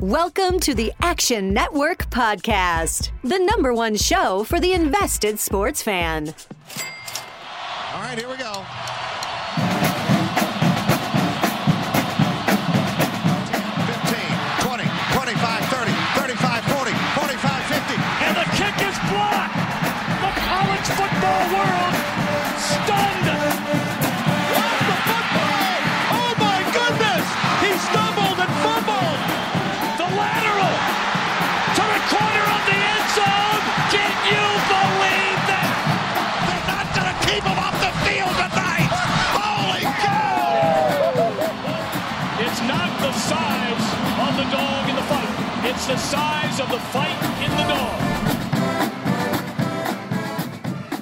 Welcome to the Action Network Podcast, the number one show for the invested sports fan. All right, here we go. 15,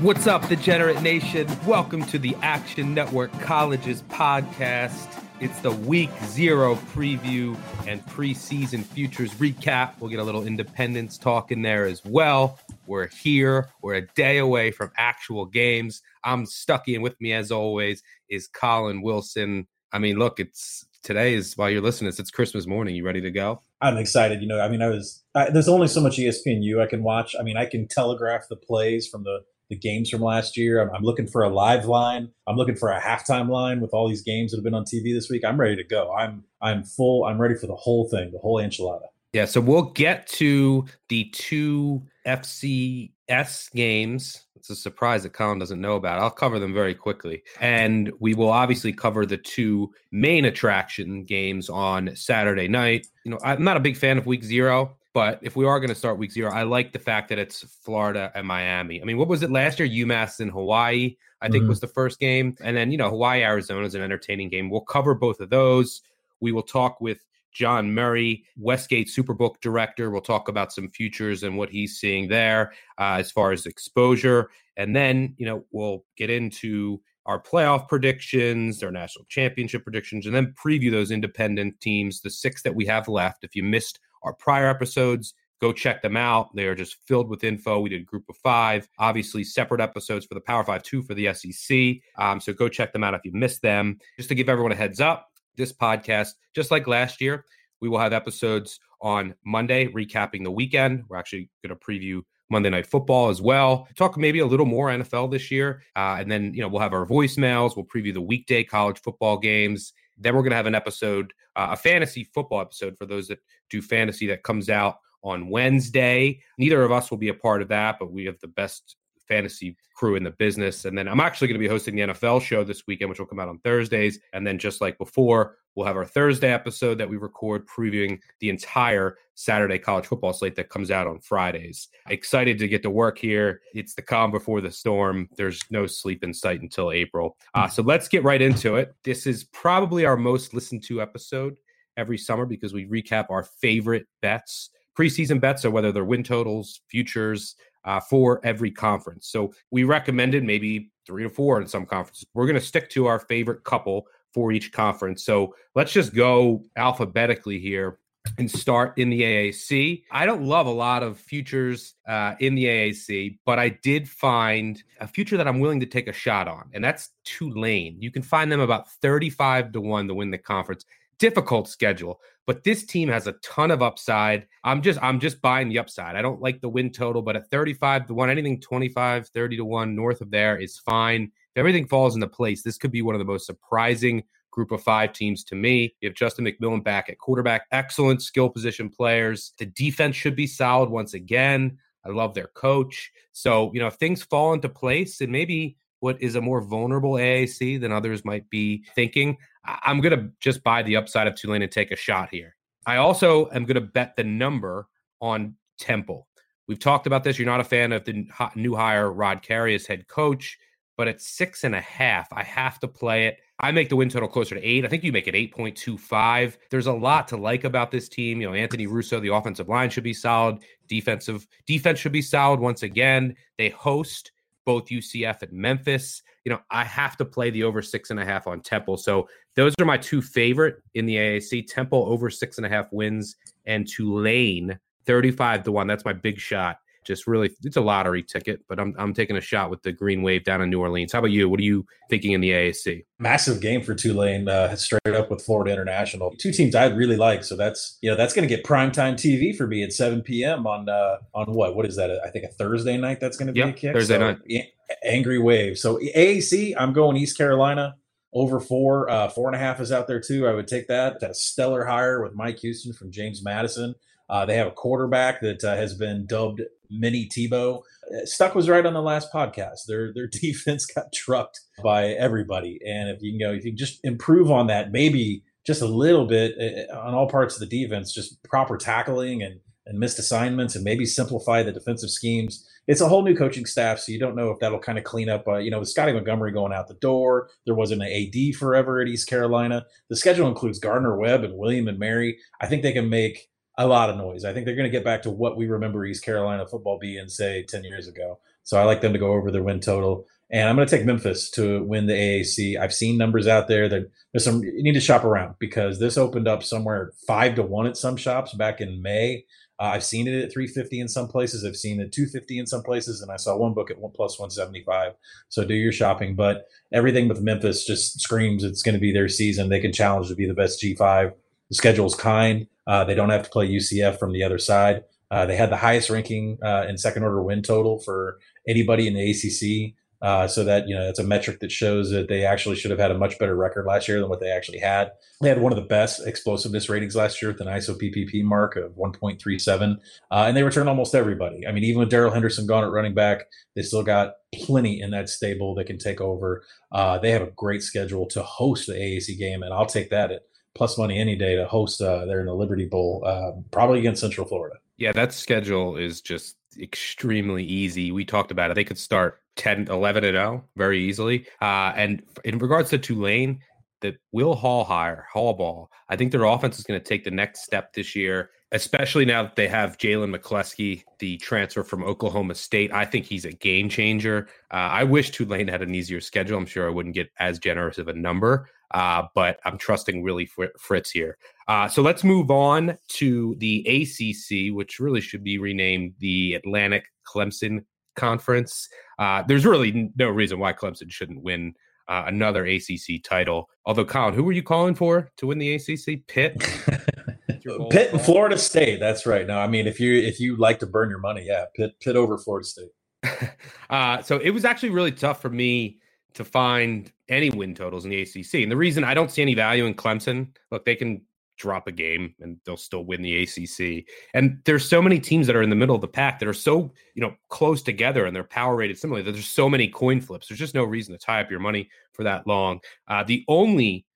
What's up, Degenerate Nation? Welcome to the Action Network Colleges podcast. It's the week zero preview and preseason futures recap. We'll get a little independence talk in there as well. We're here. We're a day away from actual games. I'm Stuckey, and with me, as always, is Collin Wilson. I mean, look, it's today is while you're listening, it's, it's Christmas morning. You ready to go? I'm excited. You know, I mean, I was I, there's only so much ESPNU I can watch. I mean, I can telegraph the plays from the the games from last year. I'm, I'm looking for a live line. I'm looking for a halftime line with all these games that have been on TV this week. I'm ready to go. I'm I'm full. I'm ready for the whole thing, the whole enchilada. Yeah, so we'll get to the two FCS games. It's a surprise that Collin doesn't know about. I'll cover them very quickly. And we will obviously cover the two main attraction games on Saturday night. You know, I'm not a big fan of week zero, but if we are going to start week zero, I like the fact that it's Florida and Miami. I mean, what was it last year? UMass and Hawaii, I think Mhm. was the first game. And then, you know, Hawaii, Arizona is an entertaining game. We'll cover both of those. We will talk with John Murray, Westgate Superbook director. We'll talk about some futures and what he's seeing there uh, as far as exposure. And then, you know, we'll get into our playoff predictions, our national championship predictions, and then preview those independent teams, the six that we have left. If you missed our prior episodes, go check them out. They are just filled with info. We did group of five, obviously separate episodes for the Power Five, two for the SEC. Um, so go check them out if you missed them. Just to give everyone a heads up, this podcast, just like last year, we will have episodes on Monday recapping the weekend. We're actually going to preview Monday Night Football as well. Talk maybe a little more NFL this year. Uh, and then, you know, we'll have our voicemails. We'll preview the weekday college football games. Then we're going to have an episode, uh, a fantasy football episode for those that do fantasy that comes out on Wednesday. Neither of us will be a part of that, but we have the best fantasy crew in the business. And then I'm actually going to be hosting the NFL show this weekend, which will come out on Thursdays. And then just like before, we'll have our Thursday episode that we record previewing the entire Saturday college football slate that comes out on Fridays. Excited to get to work here. It's the calm before the storm. There's no sleep in sight until April. Uh, so let's get right into it. This is probably our most listened to episode every summer because we recap our favorite bets, preseason bets, or whether they're win totals, futures, uh, for every conference. So we recommended maybe three to four in some conferences. We're going to stick to our favorite couple for each conference. So let's just go alphabetically here and start in the AAC. I don't love a lot of futures uh, in the AAC, but I did find a future that I'm willing to take a shot on, and that's Tulane. You can find them about 35 to 1 to win the conference. Difficult schedule, but this team has a ton of upside. I'm just I'm just buying the upside. I don't like the win total, but at 35 to 1, anything 25, 30 to 1 north of there is fine. If everything falls into place, this could be one of the most surprising group of five teams to me. You have Justin McMillan back at quarterback, excellent skill position players. The defense should be solid once again. I love their coach. So, you know, if things fall into place and maybe what is a more vulnerable AAC than others might be thinking, I'm going to just buy the upside of Tulane and take a shot here. I also am going to bet the number on Temple. We've talked about this. You're not a fan of the new hire, Rod Carey, as head coach, but at six and a half, I have to play it. I make the win total closer to eight. I think you make it 8.25. There's a lot to like about this team. You know, Anthony Russo, the offensive line should be solid. Defensive defense should be solid once again. They host both UCF and Memphis. You know, I have to play the over six and a half on Temple. So those are my two favorite in the AAC. Temple over six and a half wins and Tulane 35 to one. That's my big shot just really it's a lottery ticket, but I'm I'm taking a shot with the Green Wave down in New Orleans. How about you? What are you thinking in the AAC? Massive game for Tulane, uh, straight up with Florida International. Two teams I really like, so that's you know that's going to get primetime TV for me at 7 p.m. on uh, on what what is that? I think a Thursday night. That's going to be yep, a kick. Thursday so, night. Angry Wave. So AAC, I'm going East Carolina over four. Uh, four and a half is out there too. I would take that. A stellar hire with Mike Houston from James Madison. Uh, they have a quarterback that uh, has been dubbed Mini Tebow. Uh, Stuck was right on the last podcast. Their their defense got trucked by everybody, and if you can go, if you just improve on that, maybe just a little bit uh, on all parts of the defense, just proper tackling and and missed assignments, and maybe simplify the defensive schemes. It's a whole new coaching staff, so you don't know if that'll kind of clean up. Uh, you know, with Scottie Montgomery going out the door, there wasn't an AD forever at East Carolina. The schedule includes Gardner Webb and William and Mary. I think they can make a lot of noise. I think they're going to get back to what we remember East Carolina football being, say, 10 years ago. So I like them to go over their win total. And I'm going to take Memphis to win the AAC. I've seen numbers out there that there's some, you need to shop around because this opened up somewhere five to one at some shops back in May. Uh, I've seen it at 350 in some places. I've seen it 250 in some places, and I saw one book at one plus 175. So do your shopping. But everything with Memphis just screams it's going to be their season. They can challenge to be the best G5. The schedule's kind. Uh, they don't have to play UCF from the other side. Uh, they had the highest ranking uh, in second order win total for anybody in the ACC. Uh, so that you know it's a metric that shows that they actually should have had a much better record last year than what they actually had. They had one of the best explosiveness ratings last year with an ISO PPP mark of 1.37, uh, and they returned almost everybody. I mean, even with Darrell Henderson gone at running back, they still got plenty in that stable that can take over. Uh, they have a great schedule to host the AAC game, and I'll take that at plus money any day to host uh, there in the Liberty Bowl, uh, probably against Central Florida. Yeah, that schedule is just extremely easy. We talked about it. They could start 10, 11 and 0 very easily. Uh, and in regards to Tulane, the Will Hall hire, Hall ball, I think their offense is going to take the next step this year, especially now that they have Jalen McCleskey, the transfer from Oklahoma State. I think he's a game changer. Uh, I wish Tulane had an easier schedule. I'm sure I wouldn't get as generous of a number, uh, but I'm trusting really Fritz here. Uh, so let's move on to the ACC, which really should be renamed the Atlantic Clemson Conference. Uh, there's really no reason why Clemson shouldn't win uh, another ACC title. Although, Collin, who were you calling for to win the ACC? Pitt. Pitt and Florida State. That's right. Now, I mean, if you if you like to burn your money, yeah, Pitt Pitt over Florida State. uh, so it was actually really tough for me to find any win totals in the ACC. And the reason I don't see any value in Clemson, look, they can drop a game and they'll still win the ACC. And there's so many teams that are in the middle of the pack that are so, you know, close together and they're power rated similarly that there's so many coin flips. There's just no reason to tie up your money for that long. Uh, the only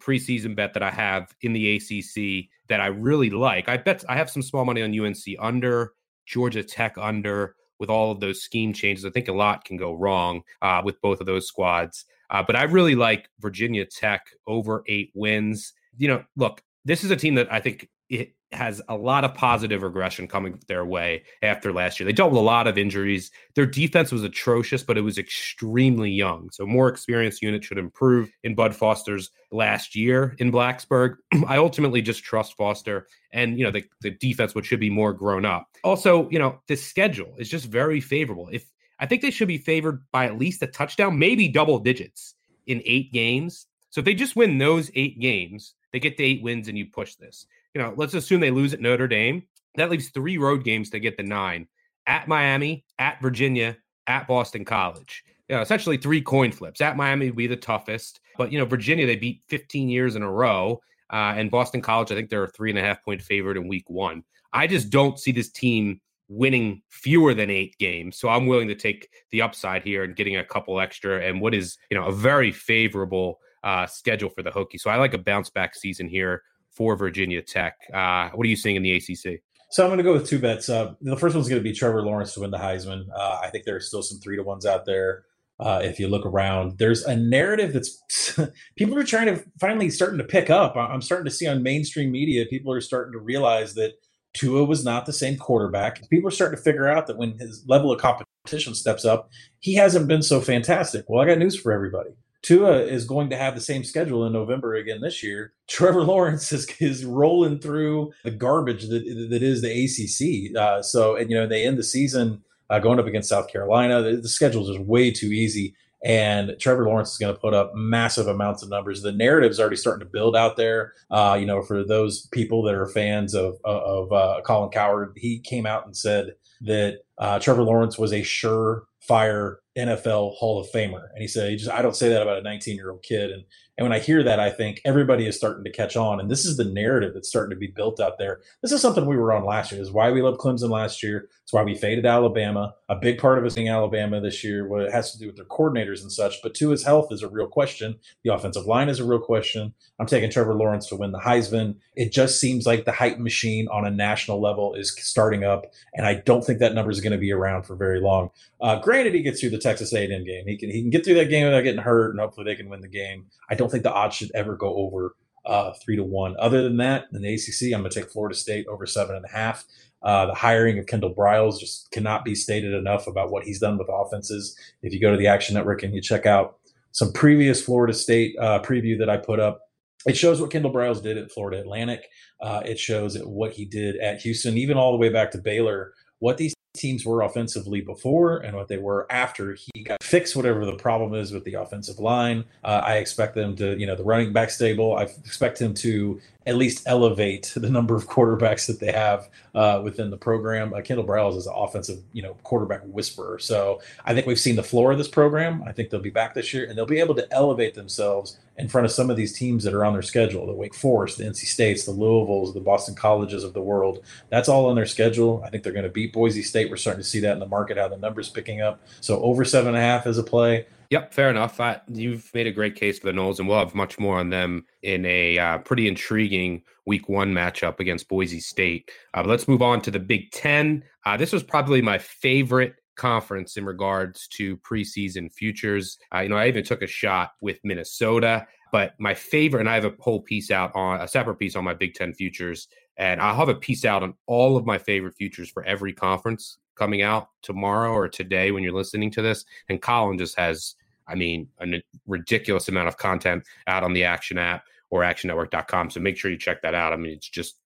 preseason bet that I have in the ACC that I really like, I bet I have some small money on UNC under, Georgia Tech under, with all of those scheme changes. I think a lot can go wrong uh, with both of those squads. Uh, but I really like Virginia Tech over eight wins. You know, look, this is a team that I think it has a lot of positive regression coming their way after last year. They dealt with a lot of injuries. Their defense was atrocious, but it was extremely young. So more experienced unit should improve in Bud Foster's last year in Blacksburg. I ultimately just trust Foster and you know the, the defense which should be more grown up. Also, you know, the schedule is just very favorable. If I think they should be favored by at least a touchdown, maybe double digits in eight games. So if they just win those eight games, they get to eight wins and you push this. You know, let's assume they lose at Notre Dame. That leaves three road games to get the nine at Miami, at Virginia, at Boston College. You know, essentially three coin flips. At Miami would be the toughest, but you know, Virginia they beat 15 years in a row, uh, and Boston College I think they're a three and a half point favorite in Week One. I just don't see this team winning fewer than eight games. So I'm willing to take the upside here and getting a couple extra and what is, you know, a very favorable uh, schedule for the Hokies. So I like a bounce back season here for Virginia Tech. Uh, what are you seeing in the ACC? So I'm going to go with two bets. Uh, the first one's going to be Trevor Lawrence to win the Heisman. Uh, I think there are still some three to ones out there. Uh, if you look around, there's a narrative that's people are trying to finally starting to pick up. I'm starting to see on mainstream media, people are starting to realize that Tua was not the same quarterback. People are starting to figure out that when his level of competition steps up, he hasn't been so fantastic. Well, I got news for everybody. Tua is going to have the same schedule in November again this year. Trevor Lawrence is, is rolling through the garbage that that is the ACC. Uh, so, and you know, they end the season uh, going up against South Carolina. The, the schedule is just way too easy and Trevor Lawrence is going to put up massive amounts of numbers. The narrative is already starting to build out there. Uh, you know, for those people that are fans of of uh, Colin Cowherd, he came out and said that uh, Trevor Lawrence was a surefire NFL Hall of Famer, and he said, he just, "I don't say that about a 19 year old kid." And and when I hear that, I think everybody is starting to catch on. And this is the narrative that's starting to be built out there. This is something we were on last year. This is why we love Clemson last year. It's why we faded Alabama. A big part of us being Alabama this year, what it has to do with their coordinators and such. But his health is a real question. The offensive line is a real question. I'm taking Trevor Lawrence to win the Heisman. It just seems like the hype machine on a national level is starting up. And I don't think that number is going to be around for very long. Uh, granted, he gets through the Texas A&M game. He can he can get through that game without getting hurt, and hopefully they can win the game. I don't think the odds should ever go over uh, three to one. Other than that, in the ACC, I'm going to take Florida State over seven and a half. Uh, the hiring of Kendall Briles just cannot be stated enough about what he's done with offenses. If you go to the Action Network and you check out some previous Florida State uh, preview that I put up, it shows what Kendall Briles did at Florida Atlantic. Uh, it shows what he did at Houston, even all the way back to Baylor. What these teams were offensively before and what they were after he got fixed whatever the problem is with the offensive line. Uh, I expect them to, you know, the running back stable. I expect him to at least elevate the number of quarterbacks that they have uh, within the program. Uh, Kendall Briles is an offensive, you know, quarterback whisperer. So I think we've seen the floor of this program. I think they'll be back this year and they'll be able to elevate themselves in front of some of these teams that are on their schedule the Wake Forest, the NC States, the Louisvilles, the Boston Colleges of the world. That's all on their schedule. I think they're going to beat Boise State. We're starting to see that in the market, how the numbers picking up. So over seven and a half is a play. Yep, fair enough. I, you've made a great case for the Noles, and we'll have much more on them in a uh, pretty intriguing Week One matchup against Boise State. Uh, but let's move on to the Big Ten. Uh, this was probably my favorite conference in regards to preseason futures. Uh, you know, I even took a shot with Minnesota, but my favorite, and I have a whole piece out on a separate piece on my Big Ten futures, and I'll have a piece out on all of my favorite futures for every conference coming out tomorrow or today when you're listening to this. And Collin just has, I mean, a ridiculous amount of content out on the Action app or actionnetwork.com. So make sure you check that out. I mean, it's just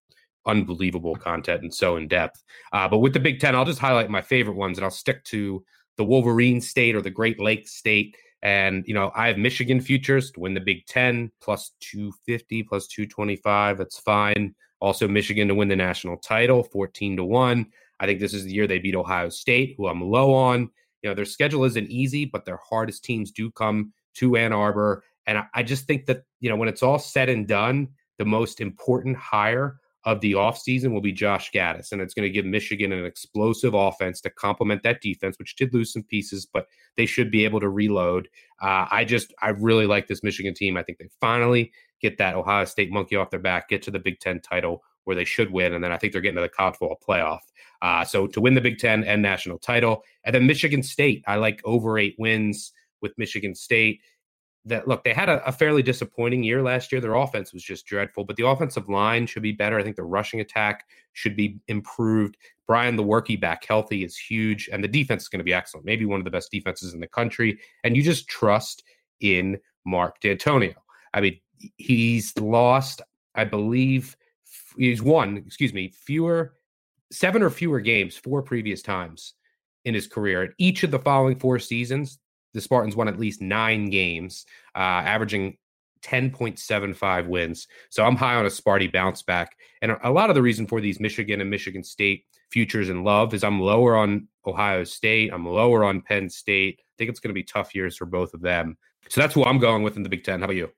unbelievable content and so in depth. Uh, but with the Big Ten, I'll just highlight my favorite ones and I'll stick to the Wolverine State or the Great Lakes State. And, you know, I have Michigan futures to win the Big Ten plus 250, plus 225. That's fine. Also, Michigan to win the national title, 14 to 1. I think this is the year they beat Ohio State, who I'm low on. You know, their schedule isn't easy, but their hardest teams do come to Ann Arbor. And I, I just think that, you know, when it's all said and done, the most important hire of the offseason will be Josh Gattis. And it's going to give Michigan an explosive offense to complement that defense, which did lose some pieces, but they should be able to reload. Uh, I just, I really like this Michigan team. I think they finally get that Ohio State monkey off their back, get to the Big Ten title where they should win. And then I think they're getting to the college football playoff. Uh, so to win the Big Ten and national title. And then Michigan State, I like over eight wins with Michigan State. That look, they had a, a, fairly disappointing year last year. Their offense was just dreadful, but the offensive line should be better. I think the rushing attack should be improved. Brian Lewerke back healthy is huge, and the defense is going to be excellent. Maybe one of the best defenses in the country. And you just trust in Mark Dantonio. I mean, he's lost, I believe, he's won, excuse me, fewer seven or fewer games four previous times in his career. Each of the following four seasons, the Spartans won at least nine games, uh, averaging 10.75 wins. So I'm high on a Sparty bounce back. And a lot of the reason for these Michigan and Michigan State futures and love is I'm lower on Ohio State. I'm lower on Penn State. I think it's going to be tough years for both of them. So that's who I'm going with in the Big Ten. How about you?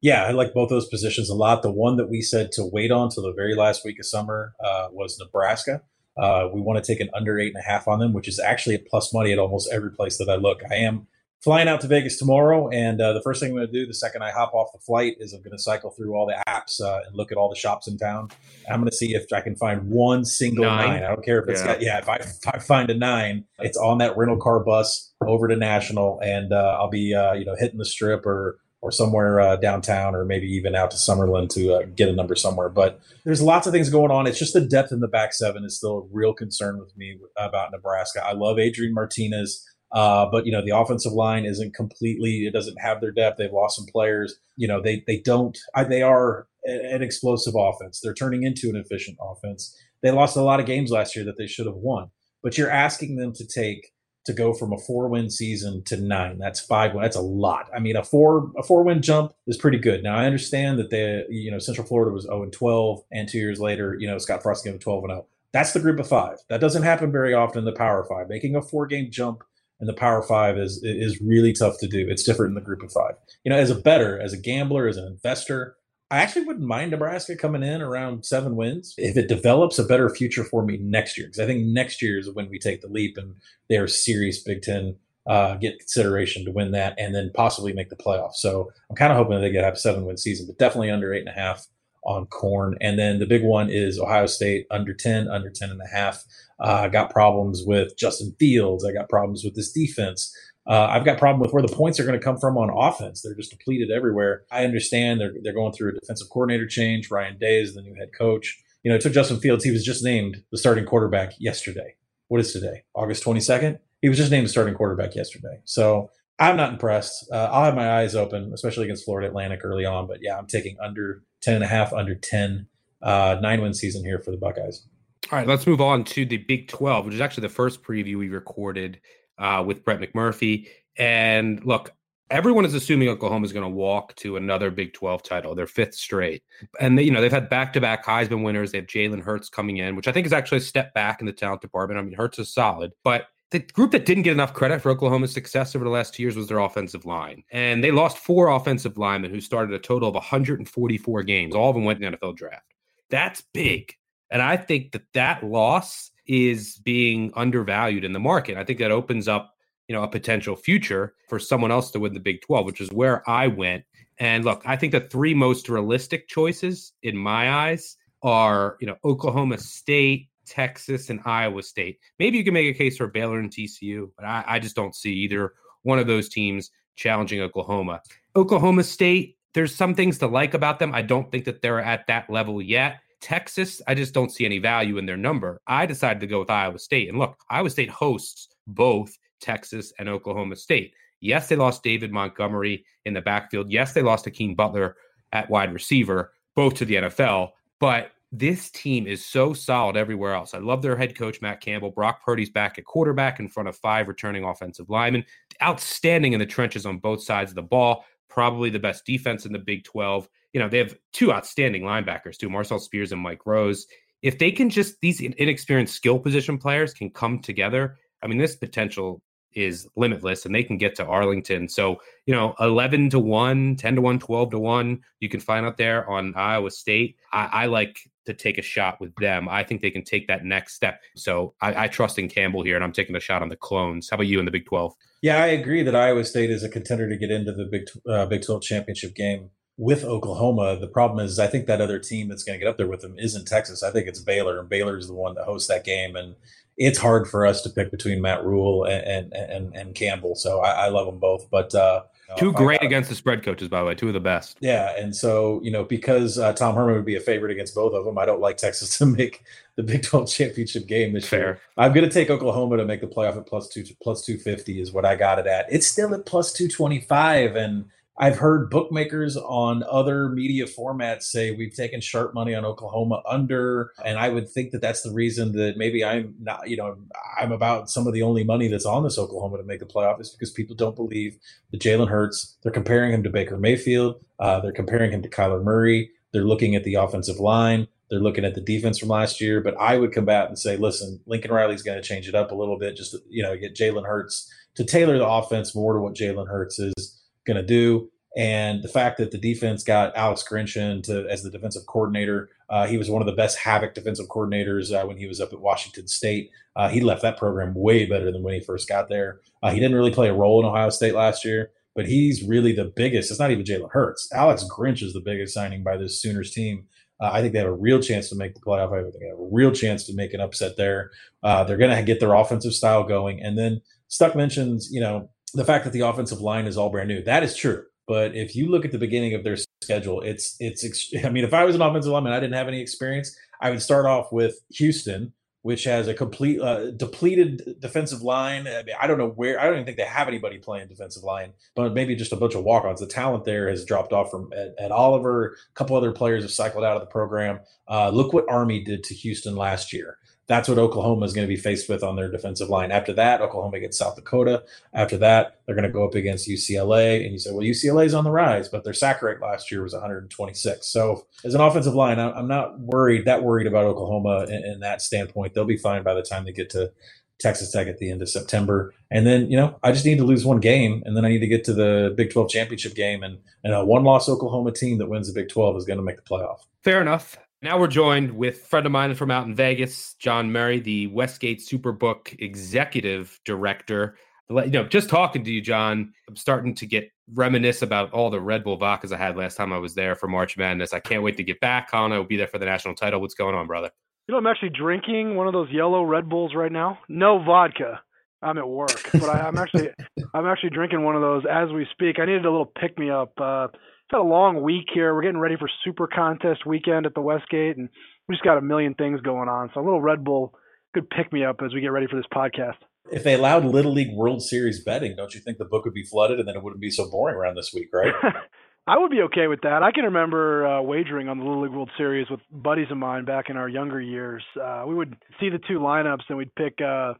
Yeah, I like both those positions a lot. The one that we said to wait on till the very last week of summer uh, was Nebraska. Uh, we want to take an under eight and a half on them, which is actually a plus money at almost every place that I look. I am flying out to Vegas tomorrow, and uh, the first thing I'm going to do the second I hop off the flight is I'm going to cycle through all the apps uh, and look at all the shops in town. I'm going to see if I can find one single nine. nine. I don't care if it's yeah. got yeah. If I, if I, find a nine, it's on that rental car bus over to National, and uh, I'll be uh, you know hitting the strip or or somewhere uh, downtown or maybe even out to Summerlin to uh, get a number somewhere. But there's lots of things going on. It's just the depth in the back seven is still a real concern with me about Nebraska. I love Adrian Martinez. Uh, but you know the offensive line isn't completely. It doesn't have their depth. They've lost some players. You know they they don't. They are an explosive offense. They're turning into an efficient offense. They lost a lot of games last year that they should have won. But you're asking them to take to go from a four win season to nine. That's five. That's a lot. I mean, a four a four win jump is pretty good. Now I understand that the you know Central Florida was 0 and 12, and two years later, you know Scott Frost gave them 12 and 0. That's the group of five. That doesn't happen very often in the Power Five. Making a four game jump and the Power Five is is really tough to do. It's different in the Group of Five. You know, as a better, as a gambler, as an investor, I actually wouldn't mind Nebraska coming in around seven wins if it develops a better future for me next year. Because I think next year is when we take the leap and they are serious Big Ten. Uh, get consideration to win that and then possibly make the playoffs. So I'm kind of hoping that they get have a seven win season, but definitely under eight and a half on corn. And then the big one is Ohio State under 10, under 10 and a half. Uh, I got problems with Justin Fields. I got problems with this defense. Uh, I've got problem with where the points are going to come from on offense. They're just depleted everywhere. I understand they're, they're going through a defensive coordinator change. Ryan Day is the new head coach. You know, it took Justin Fields. He was just named the starting quarterback yesterday. What is today? August 22nd? He was just named the starting quarterback yesterday. So I'm not impressed. Uh, I'll have my eyes open, especially against Florida Atlantic early on. But yeah, I'm taking under 10 and a half, under 10, uh, nine win season here for the Buckeyes. All right, let's move on to the Big 12, which is actually the first preview we recorded uh, with Brett McMurphy. And look, everyone is assuming Oklahoma is going to walk to another Big 12 title, their fifth straight. And, they, you know, they've had back to back Heisman winners. They have Jalen Hurts coming in, which I think is actually a step back in the talent department. I mean, Hurts is solid, but the group that didn't get enough credit for Oklahoma's success over the last two years was their offensive line. And they lost four offensive linemen who started a total of 144 games. All of them went in the NFL draft. That's big. And I think that that loss is being undervalued in the market. I think that opens up, you know, a potential future for someone else to win the Big 12, which is where I went. And look, I think the three most realistic choices in my eyes are, you know, Oklahoma State, Texas, and Iowa State. Maybe you can make a case for Baylor and TCU, but I, I just don't see either one of those teams challenging Oklahoma. Oklahoma State, there's some things to like about them. I don't think that they're at that level yet. Texas, I just don't see any value in their number. I decided to go with Iowa State. And look, Iowa State hosts both Texas and Oklahoma State. Yes, they lost David Montgomery in the backfield. Yes, they lost Hakeem Butler at wide receiver, both to the NFL. But this team is so solid everywhere else. I love their head coach, Matt Campbell. Brock Purdy's back at quarterback in front of five returning offensive linemen. Outstanding in the trenches on both sides of the ball. Probably the best defense in the Big 12. You know, they have two outstanding linebackers, too, Marcel Spears and Mike Rose. If they can just, these inexperienced skill position players can come together, I mean, this potential is limitless and they can get to Arlington. So, you know, 11 to 1, 10 to 1, 12 to 1, you can find out there on Iowa State. I, I like to take a shot with them. I think they can take that next step. So I, I, trust in Campbell here, and I'm taking a shot on the clones. How about you in the Big 12? Yeah, I agree that Iowa State is a contender to get into the Big uh, Big 12 championship game with Oklahoma. The problem is, I think that other team that's going to get up there with them isn't Texas. I think it's Baylor, and Baylor is the one that hosts that game. And it's hard for us to pick between Matt Rhule and and and, and Campbell. So I, I, love them both, but. Uh, Two great against the spread coaches, by the way. Two of the best. Yeah, and so you know because uh, Tom Herman would be a favorite against both of them, I don't like Texas to make the Big Twelve championship game this Fair. year. I'm going to take Oklahoma to make the playoff at plus two plus two fifty is what I got it at. It's still at plus two twenty five, and I've heard bookmakers on other media formats say we've taken sharp money on Oklahoma under, and I would think that that's the reason that maybe I'm not, you know, I'm about some of the only money that's on this Oklahoma to make the playoff is because people don't believe that Jalen Hurts. They're comparing him to Baker Mayfield. Uh, they're comparing him to Kyler Murray. They're looking at the offensive line. They're looking at the defense from last year. But I would come back and say, listen, Lincoln Riley's going to change it up a little bit, just you know, get Jalen Hurts to tailor the offense more to what Jalen Hurts is going to do. And the fact that the defense got Alex Grinchen to as the defensive coordinator, uh, he was one of the best havoc defensive coordinators uh, when he was up at Washington State. Uh, he left that program way better than when he first got there. Uh, he didn't really play a role in Ohio State last year, but he's really the biggest. It's not even Jalen Hurts. Alex Grinch is the biggest signing by this Sooners team. Uh, I think they have a real chance to make the playoff. I think they have a real chance to make an upset there. Uh, they're going to get their offensive style going. And then Stuck mentions, you know, the fact that the offensive line is all brand new. That is true. But if you look at the beginning of their schedule, it's it's. I mean, if I was an offensive lineman, I didn't have any experience. I would start off with Houston, which has a complete uh, depleted defensive line. I, mean, I don't know where. I don't even think they have anybody playing defensive line, but maybe just a bunch of walk-ons. The talent there has dropped off from Ed Oliver. A couple other players have cycled out of the program. Uh, look what Army did to Houston last year that's what Oklahoma is going to be faced with on their defensive line. After that, Oklahoma gets South Dakota. After that, they're going to go up against UCLA. And you say, well, UCLA is on the rise, but their sack rate last year was 126. So as an offensive line, I'm not worried that worried about Oklahoma in, in that standpoint. They'll be fine by the time they get to Texas Tech at the end of September. And then, you know, I just need to lose one game, and then I need to get to the Big 12 championship game. And, and a one loss Oklahoma team that wins the Big 12 is going to make the playoff. Fair enough. Now we're joined with friend of mine from out in Vegas, John Murray, the Westgate Superbook executive director. You know, just talking to you, John, I'm starting to get reminisce about all the Red Bull vodkas I had last time I was there for March Madness. I can't wait to get back. Collin, I will be there for the national title. What's going on, brother? You know, I'm actually drinking one of those yellow Red Bulls right now. No vodka. I'm at work, but I, am actually I'm actually drinking one of those as we speak. I needed a little pick me up. Uh, it's had a long week here. We're getting ready for Super Contest weekend at the Westgate, and we just got a million things going on. So a little Red Bull could pick me up as we get ready for this podcast. If they allowed Little League World Series betting, don't you think the book would be flooded and then it wouldn't be so boring around this week, right? I would be okay with that. I can remember uh, wagering on the Little League World Series with buddies of mine back in our younger years. Uh, we would see the two lineups and we'd pick uh,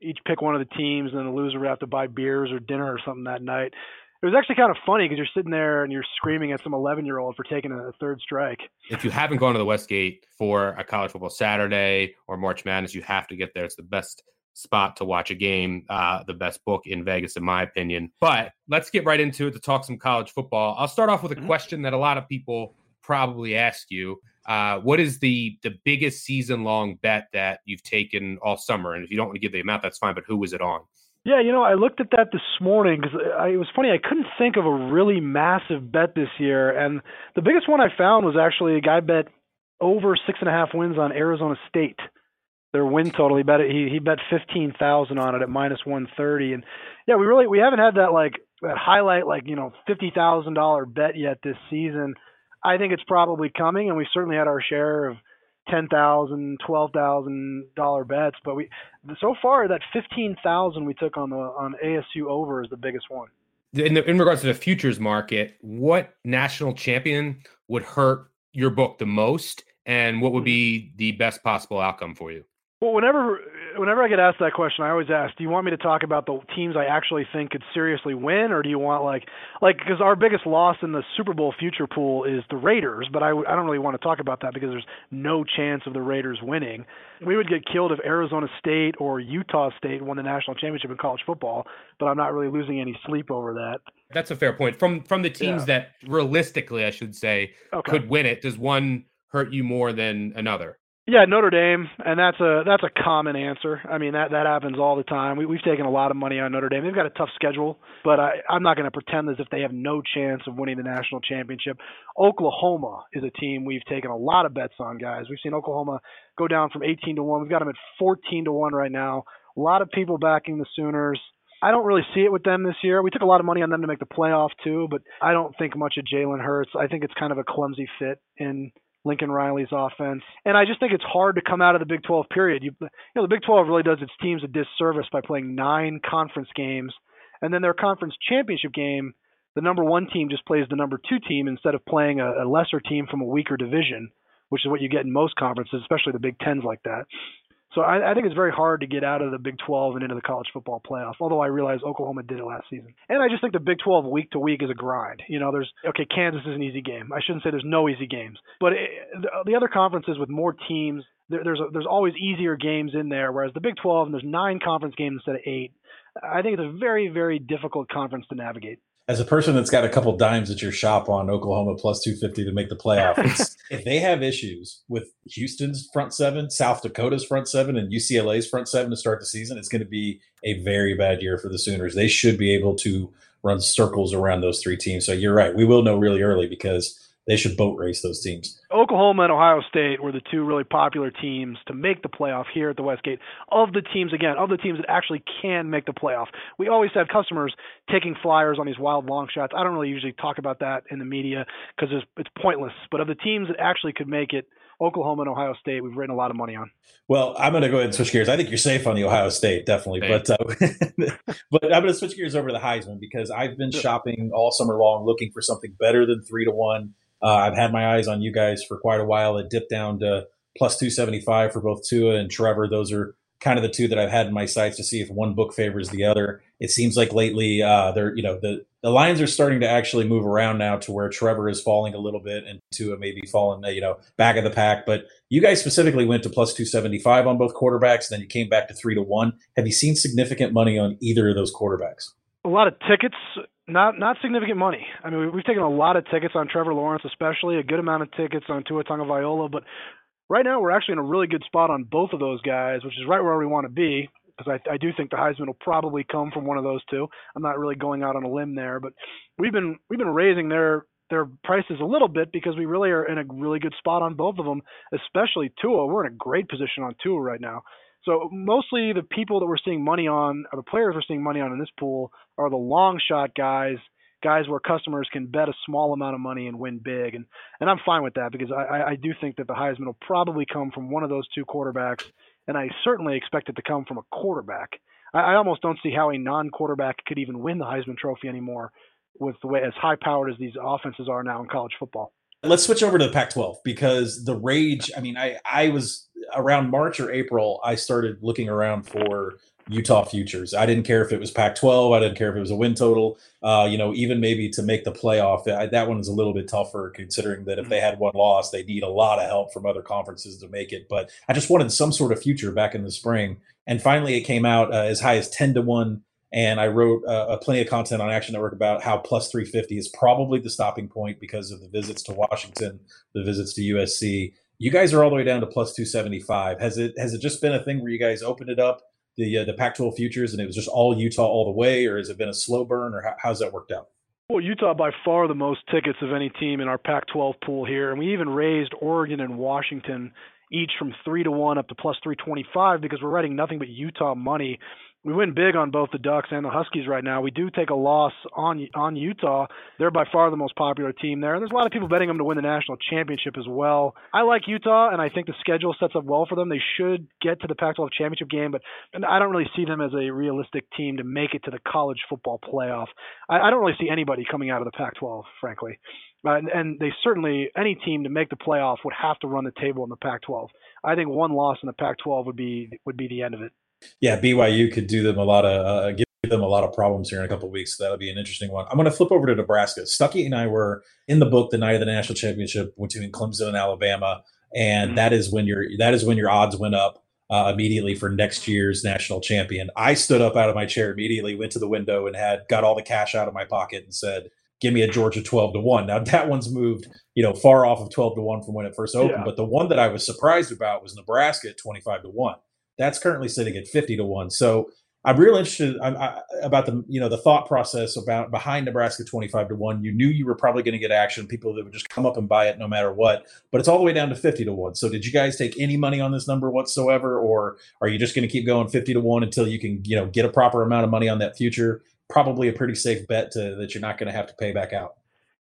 each pick one of the teams, and then the loser would have to buy beers or dinner or something that night it was actually kind of funny because you're sitting there and you're screaming at some 11 year old for taking a third strike. If you haven't gone to the Westgate for a college football Saturday or March Madness, you have to get there. It's the best spot to watch a game, uh, the best book in Vegas, in my opinion. But let's get right into it to talk some college football. I'll start off with a mm-hmm. question that a lot of people probably ask you. Uh, what is the the biggest season long bet that you've taken all summer? And if you don't want to give the amount, that's fine. But who was it on? Yeah, you know, I looked at that this morning because it was funny. I couldn't think of a really massive bet this year, and the biggest one I found was actually a guy bet over six and a half wins on Arizona State. Their win total. He bet it. He he bet fifteen thousand on it at minus one thirty, and yeah, we really we haven't had that like that highlight like you know fifty thousand dollar bet yet this season. I think it's probably coming, and we certainly had our share of ten thousand, twelve thousand dollar bets, but we so far that fifteen thousand we took on the on ASU over is the biggest one. In, the, in regards to the futures market, what national champion would hurt your book the most, and what would be the best possible outcome for you? Well, whenever whenever I get asked that question, I always ask, do you want me to talk about the teams I actually think could seriously win, or do you want like like because our biggest loss in the Super Bowl future pool is the Raiders, but I I don't really want to talk about that because there's no chance of the Raiders winning. We would get killed if Arizona State or Utah State won the national championship in college football, but I'm not really losing any sleep over that. That's a fair point. From from the teams yeah. that realistically, I should say, okay. could win it, does one hurt you more than another? Yeah, Notre Dame, and that's a that's a common answer. I mean that that happens all the time. We, we've taken a lot of money on Notre Dame. They've got a tough schedule, but I, I'm not going to pretend as if they have no chance of winning the national championship. Oklahoma is a team we've taken a lot of bets on, guys. We've seen Oklahoma go down from 18 to one. We've got them at 14 to one right now. A lot of people backing the Sooners. I don't really see it with them this year. We took a lot of money on them to make the playoff too, but I don't think much of Jalen Hurts. I think it's kind of a clumsy fit in Lincoln Riley's offense. And I just think it's hard to come out of the Big 12 period. You, you know, the Big 12 really does its teams a disservice by playing nine conference games, and then their conference championship game, the number one team just plays the number two team instead of playing a, a lesser team from a weaker division, which is what you get in most conferences, especially the Big Tens like that. So I, I think it's very hard to get out of the Big 12 and into the college football playoff. Although I realize Oklahoma did it last season, and I just think the Big 12 week to week is a grind. You know, there's okay, Kansas is an easy game. I shouldn't say there's no easy games, but it, the, the other conferences with more teams, there, there's a, there's always easier games in there. Whereas the Big 12 and there's nine conference games instead of eight. I think it's a very very difficult conference to navigate as a person that's got a couple dimes at your shop on Oklahoma plus 250 to make the playoffs, if they have issues with Houston's front seven, South Dakota's front seven, and UCLA's front seven to start the season, it's going to be a very bad year for the Sooners. They should be able to run circles around those three teams. So you're right. We will know really early because they should boat race those teams. Oklahoma and Ohio State were the two really popular teams to make the playoff here at the Westgate. Of the teams, again, of the teams that actually can make the playoff, we always have customers taking flyers on these wild long shots. I don't really usually talk about that in the media because it's, it's pointless. But of the teams that actually could make it, Oklahoma and Ohio State, we've written a lot of money on. Well, I'm going to go ahead and switch gears. I think you're safe on the Ohio State, definitely. But uh, but I'm going to switch gears over to the Heisman because I've been shopping all summer long looking for something better than three to one. Uh, I've had my eyes on you guys for quite a while. It dipped down to plus 275 for both Tua and Trevor. Those are kind of the two that I've had in my sights to see if one book favors the other. It seems like lately, uh, they're you know the the lines are starting to actually move around now to where Trevor is falling a little bit and Tua maybe falling you know back of the pack. But you guys specifically went to plus two seventy five on both quarterbacks, then you came back to three to one. Have you seen significant money on either of those quarterbacks? A lot of tickets. Not not significant money. I mean, we've taken a lot of tickets on Trevor Lawrence, especially a good amount of tickets on Tua Tagovailoa, but right now we're actually in a really good spot on both of those guys, which is right where we want to be. Because I, I do think the Heisman will probably come from one of those two. I'm not really going out on a limb there, but we've been we've been raising their their prices a little bit because we really are in a really good spot on both of them, especially Tua. We're in a great position on Tua right now. So mostly the people that we're seeing money on, or the players we're seeing money on in this pool, are the long shot guys guys where customers can bet a small amount of money and win big. And and I'm fine with that because I, I do think that the Heisman will probably come from one of those two quarterbacks, and I certainly expect it to come from a quarterback. I, I almost don't see how a non-quarterback could even win the Heisman Trophy anymore, with the way as high-powered as these offenses are now in college football. Let's switch over to the Pac-12 because the rage. I mean, I I was around March or April. I started looking around for Utah futures. I didn't care if it was Pac-12. I didn't care if it was a win total. Uh, you know, even maybe to make the playoff, I, that one is a little bit tougher considering that if they had one loss, they need a lot of help from other conferences to make it. But I just wanted some sort of future back in the spring, and finally it came out uh, as high as ten to one. And I wrote uh, plenty of content on Action Network about how plus 350 is probably the stopping point because of the visits to Washington, the visits to USC. You guys are all the way down to plus 275. Has it has it just been a thing where you guys opened it up the uh, the Pac-12 futures, and it was just all Utah all the way, or has it been a slow burn, or how, how's that worked out? Well, Utah by far the most tickets of any team in our Pac-12 pool here, and we even raised Oregon and Washington each from three to one up to plus 325 because we're writing nothing but Utah money we win big on both the Ducks and the Huskies right now. We do take a loss on on Utah. They're by far the most popular team there, and there's a lot of people betting them to win the national championship as well. I like Utah, and I think the schedule sets up well for them. They should get to the Pac-12 championship game, but I don't really see them as a realistic team to make it to the college football playoff. I, I don't really see anybody coming out of the Pac-12, frankly. Uh, and, and they certainly any team to make the playoff would have to run the table in the Pac-12. I think one loss in the Pac-12 would be would be the end of it. Yeah, BYU could do them a lot of uh, give them a lot of problems here in a couple weeks. So that'll be an interesting one. I'm going to flip over to Nebraska. Stuckey and I were in the book the night of the national championship between Clemson and Alabama, and mm-hmm. that is when your that is when your odds went up. Uh, immediately for next year's national champion. I stood up out of my chair immediately, went to the window, and had got all the cash out of my pocket and said, "Give me a Georgia twelve to one." Now that one's moved, you know, far off of twelve to one from when it first opened. Yeah. But the one that I was surprised about was Nebraska at twenty five to one. That's currently sitting at 50 to 1. So I'm real interested I, about the you know the thought process about behind Nebraska 25 to 1. You knew you were probably going to get action, people that would just come up and buy it no matter what, but it's all the way down to 50 to 1. So did you guys take any money on this number whatsoever or are you just going to keep going 50 to 1 until you can, you know, get a proper amount of money on that future? Probably a pretty safe bet to, that you're not going to have to pay back out.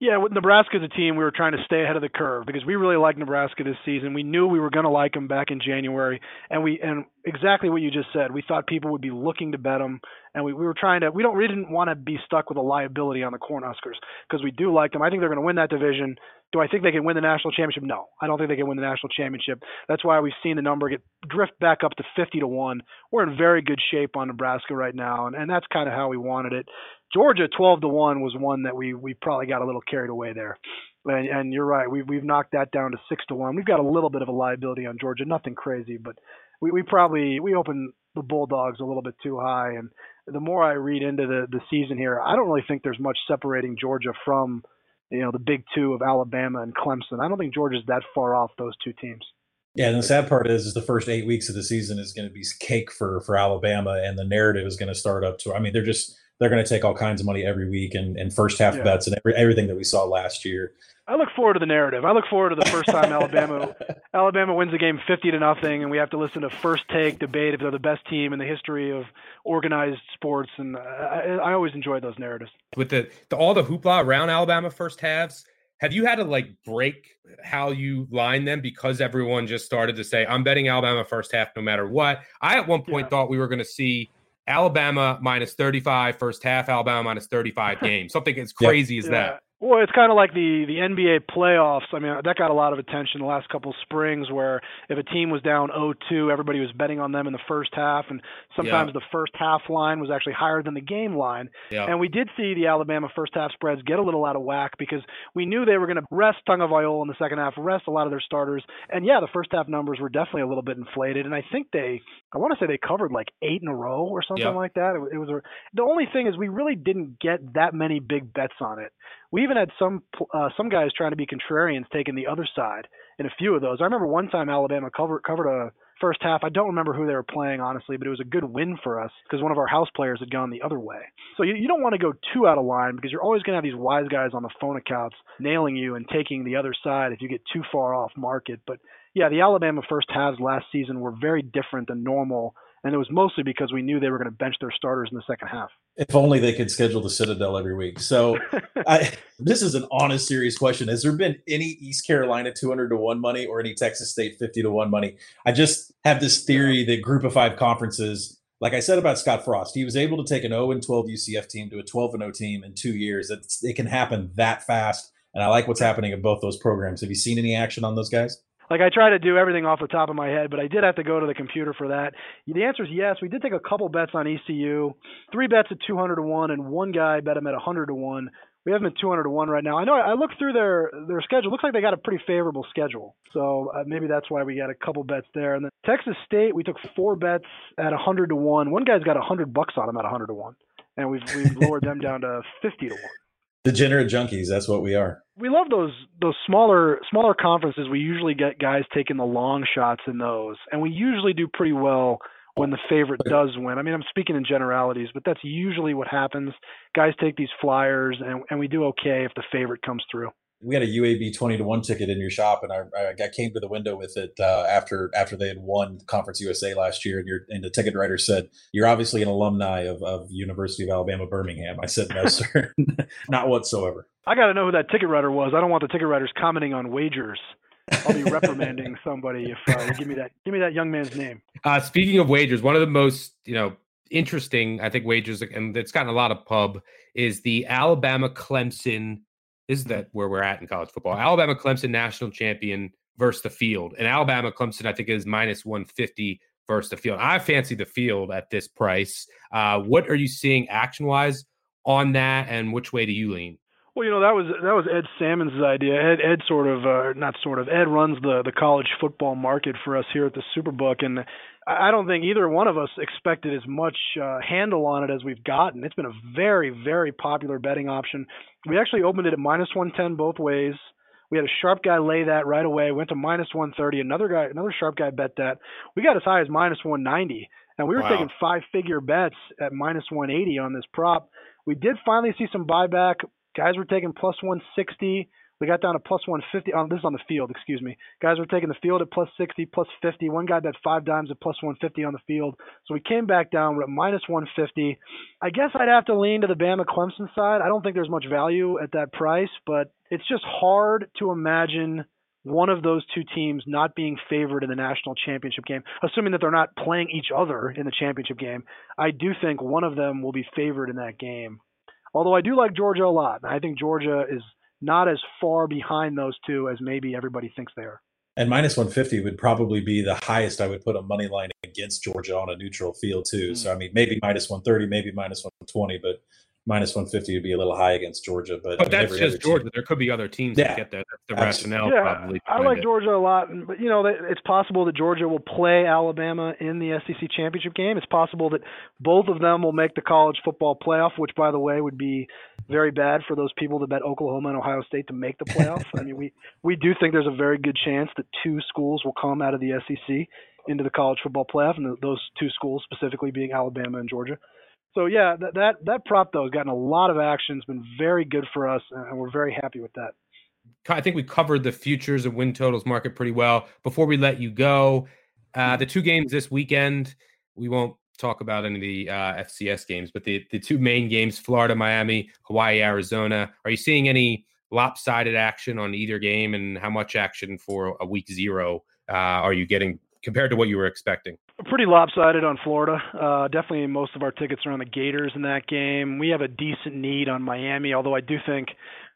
Yeah, with Nebraska as a team, we were trying to stay ahead of the curve because we really like Nebraska this season. We knew we were going to like them back in January, and we and exactly what you just said. We thought people would be looking to bet them, and we, we were trying to. We don't we didn't want to be stuck with a liability on the Cornhuskers because we do like them. I think they're going to win that division. Do I think they can win the national championship? No, I don't think they can win the national championship. That's why we've seen the number get drift back up to 50 to one. We're in very good shape on Nebraska right now, and and that's kind of how we wanted it. Georgia 12 to 1 was one that we we probably got a little carried away there. And, and you're right, we've we've knocked that down to 6 to 1. We've got a little bit of a liability on Georgia, nothing crazy, but we, we probably we opened the Bulldogs a little bit too high and the more I read into the the season here, I don't really think there's much separating Georgia from you know the big two of Alabama and Clemson. I don't think Georgia's that far off those two teams. Yeah, and the sad part is, is the first eight weeks of the season is going to be cake for for Alabama, and the narrative is going to start up to. I mean, they're just they're going to take all kinds of money every week and, and first half yeah. bets and every, everything that we saw last year. I look forward to the narrative. I look forward to the first time Alabama Alabama wins the game fifty to nothing, and we have to listen to first take debate if they're the best team in the history of organized sports. And I, I always enjoy those narratives. With the, the all the hoopla around Alabama first halves, Have you had to like break how you line them because everyone just started to say, I'm betting Alabama first half no matter what? I at one point yeah. thought we were going to see Alabama minus 35 first half, Alabama minus 35 game. Something as crazy as that. Well, it's kind of like the the NBA playoffs. I mean, that got a lot of attention the last couple springs, where if a team was down 0-2, everybody was betting on them in the first half, and sometimes yeah. the first half line was actually higher than the game line. Yeah. And we did see the Alabama first half spreads get a little out of whack because we knew they were going to rest Tagovailoa in the second half, rest a lot of their starters, and yeah, the first half numbers were definitely a little bit inflated. And I think they, I want to say they covered like eight in a row or something like that. It, it was a, the only thing is we really didn't get that many big bets on it. We even had some uh, some guys trying to be contrarians taking the other side in a few of those. I remember one time Alabama covered covered a first half. I don't remember who they were playing honestly, but it was a good win for us because one of our house players had gone the other way. So you, you don't want to go too out of line because you're always going to have these wise guys on the phone accounts nailing you and taking the other side if you get too far off market. But yeah, the Alabama first halves last season were very different than normal and it was mostly because we knew they were going to bench their starters in the second half. If only they could schedule the Citadel every week. So, I, this is an honest, serious question. Has there been any East Carolina 200 to 1 money or any Texas State 50 to 1 money? I just have this theory that group of five conferences, like I said about Scott Frost, he was able to take an 0 and 12 UCF team to a 12 and 0 team in two years. It's, it can happen that fast. And I like what's happening in both those programs. Have you seen any action on those guys? Like I try to do everything off the top of my head, but I did have to go to the computer for that. The answer is yes. We did take a couple bets on ECU, three bets at 200 to one, and one guy bet him at 100 to one. We have them at 200 to one right now. I know I looked through their their schedule. It looks like they got a pretty favorable schedule, so uh, maybe that's why we got a couple bets there. And then Texas State, we took four bets at 100 to one. One guy's got 100 bucks on him at 100 to one, and we've we've lowered them down to 50 to one. Degenerate junkies, that's what we are. We love those those smaller smaller conferences. We usually get guys taking the long shots in those, and we usually do pretty well when the favorite does win. I mean, I'm speaking in generalities, but that's usually what happens. Guys take these flyers, and, and we do okay if the favorite comes through we had a UAB twenty to one ticket in your shop, and I, I came to the window with it uh, after after they had won Conference USA last year, and your and the ticket writer said, "You're obviously an alumni of, of University of Alabama Birmingham." I said, "No, sir, not whatsoever." I got to know who that ticket writer was. I don't want the ticket writers commenting on wagers. I'll be reprimanding somebody if uh, you give me that give me that young man's name. Uh, speaking of wagers, one of the most you know interesting, I think, wagers, and it's gotten a lot of pub, is the Alabama Clemson is that where we're at in college football. Alabama Clemson national champion versus the field. And Alabama Clemson, I think, is minus 150 versus the field. I fancy the field at this price. Uh, what are you seeing action wise on that, and which way do you lean? Well, you know that was that was Ed Salmons' idea. Ed Ed sort of uh, not sort of Ed runs the the college football market for us here at the Superbook, and I don't think either one of us expected as much uh, handle on it as we've gotten. It's been a very very popular betting option. We actually opened it at minus 110 both ways. We had a sharp guy lay that right away. Went to minus 130. Another guy, another sharp guy bet that. We got as high as minus 190, and we were wow. taking five figure bets at minus 180 on this prop. We did finally see some buyback. Guys were taking plus 160. We got down to plus 150. Um, this is on the field, excuse me. Guys were taking the field at plus 60, plus 50. One guy bet five dimes at plus 150 on the field. So we came back down. We're at minus 150. I guess I'd have to lean to the Bama Clemson side. I don't think there's much value at that price, but it's just hard to imagine one of those two teams not being favored in the national championship game, assuming that they're not playing each other in the championship game. I do think one of them will be favored in that game. Although I do like Georgia a lot. I think Georgia is not as far behind those two as maybe everybody thinks they are. And minus 150 would probably be the highest I would put a money line against Georgia on a neutral field, too. Mm-hmm. So, I mean, maybe minus 130, maybe minus 120, but minus 150 would be a little high against Georgia. But, but I mean, that's just Georgia. Team. There could be other teams yeah, that get that. That's the rationale, yeah, probably. I like it. Georgia a lot, but you know, it's possible that Georgia will play Alabama in the SEC championship game. It's possible that both of them will make the college football playoff, which, by the way, would be very bad for those people that bet Oklahoma and Ohio State to make the playoff. I mean, we we do think there's a very good chance that two schools will come out of the SEC into the college football playoff, and those two schools specifically being Alabama and Georgia. So yeah, that, that that prop though has gotten a lot of action. It's been very good for us, and we're very happy with that. I think we covered the futures and win totals market pretty well. Before we let you go, uh, the two games this weekend, we won't talk about any of the uh, FCS games, but the the two main games: Florida, Miami, Hawaii, Arizona. Are you seeing any lopsided action on either game, and how much action for a week zero uh, are you getting compared to what you were expecting? Pretty lopsided on Florida. Uh, definitely most of our tickets are on the Gators in that game. We have a decent need on Miami, although I do think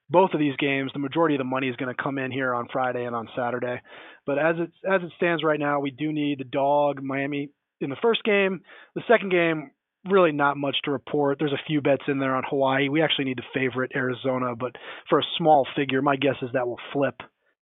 both of these games, the majority of the money is going to come in here on Friday and on Saturday. But as it as it stands right now, we do need the dog Miami in the first game. The second game, really not much to report. There's a few bets in there on Hawaii. We actually need to favorite Arizona, but for a small figure, my guess is that will flip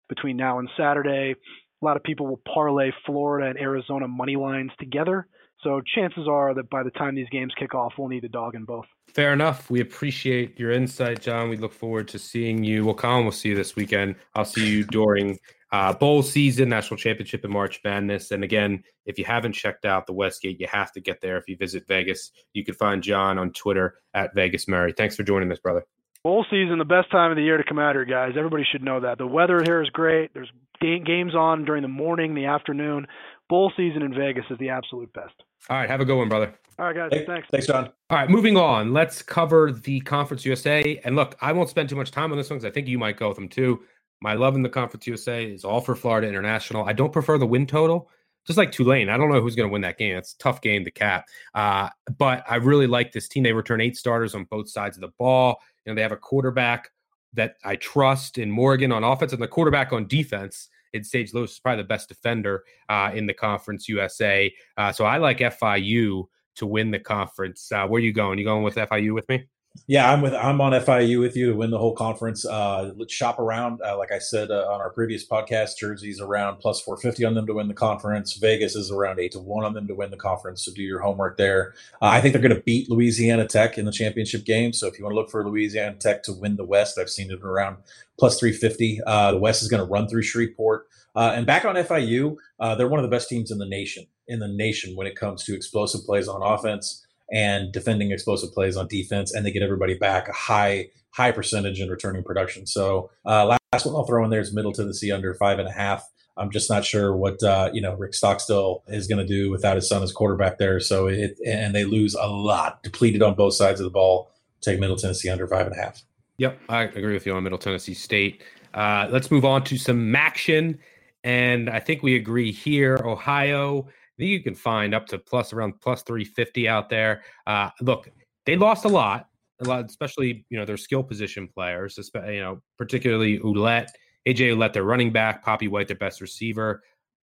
between now and Saturday. A lot of people will parlay Florida and Arizona money lines together. So chances are that by the time these games kick off, we'll need a dog in both. Fair enough. We appreciate your insight, John. We look forward to seeing you. Well, Collin, we'll see you this weekend. I'll see you during uh, bowl season, national championship, in March Madness. And again, if you haven't checked out the Westgate, you have to get there. If you visit Vegas, you can find John on Twitter at Vegas Murray. Thanks for joining us, brother. Bowl season, the best time of the year to come out here, guys. Everybody should know that. The weather here is great. There's games on during the morning, the afternoon. Bowl season in Vegas is the absolute best. All right, have a good one, brother. All right, guys. Hey, thanks. Thanks, John. All right, moving on. Let's cover the Conference USA. And look, I won't spend too much time on this one because I think you might go with them too. My love in the Conference USA is all for Florida International. I don't prefer the win total, just like Tulane. I don't know who's going to win that game. It's a tough game to cap. Uh, but I really like this team. They return eight starters on both sides of the ball. You know, they have a quarterback that I trust in Morgan on offense and the quarterback on defense. In Sage Lewis is probably the best defender uh, in the Conference USA. Uh, so I like FIU to win the conference. Uh, where are you going? You going with FIU with me? Yeah, I'm with I'm on FIU with you to win the whole conference. Uh, let's shop around. Uh, like I said uh, on our previous podcast, Jersey's around plus 450 on them to win the conference. Vegas is around eight to one on them to win the conference. So do your homework there. Uh, I think they're going to beat Louisiana Tech in the championship game. So if you want to look for Louisiana Tech to win the West, I've seen it around plus 350. Uh, the West is going to run through Shreveport. Uh, and back on FIU, they're one of the best teams in the nation. In the nation when it comes to explosive plays on offense and defending explosive plays on defense, and they get everybody back a high high percentage in returning production. So uh, last one I'll throw in there is Middle Tennessee under five and a half. I'm just not sure what uh, you know Rick Stockstill is going to do without his son as quarterback there. So it and they lose a lot, depleted on both sides of the ball. Take Middle Tennessee under five and a half. Yep, I agree with you on Middle Tennessee State. Uh, let's move on to some action, and I think we agree here. Ohio think you can find up to plus around plus 350 out there. Uh, look, they lost a lot, a lot, especially you know their skill position players, you know particularly Ouellette, AJ Ouellette, their running back, Papi White, their best receiver.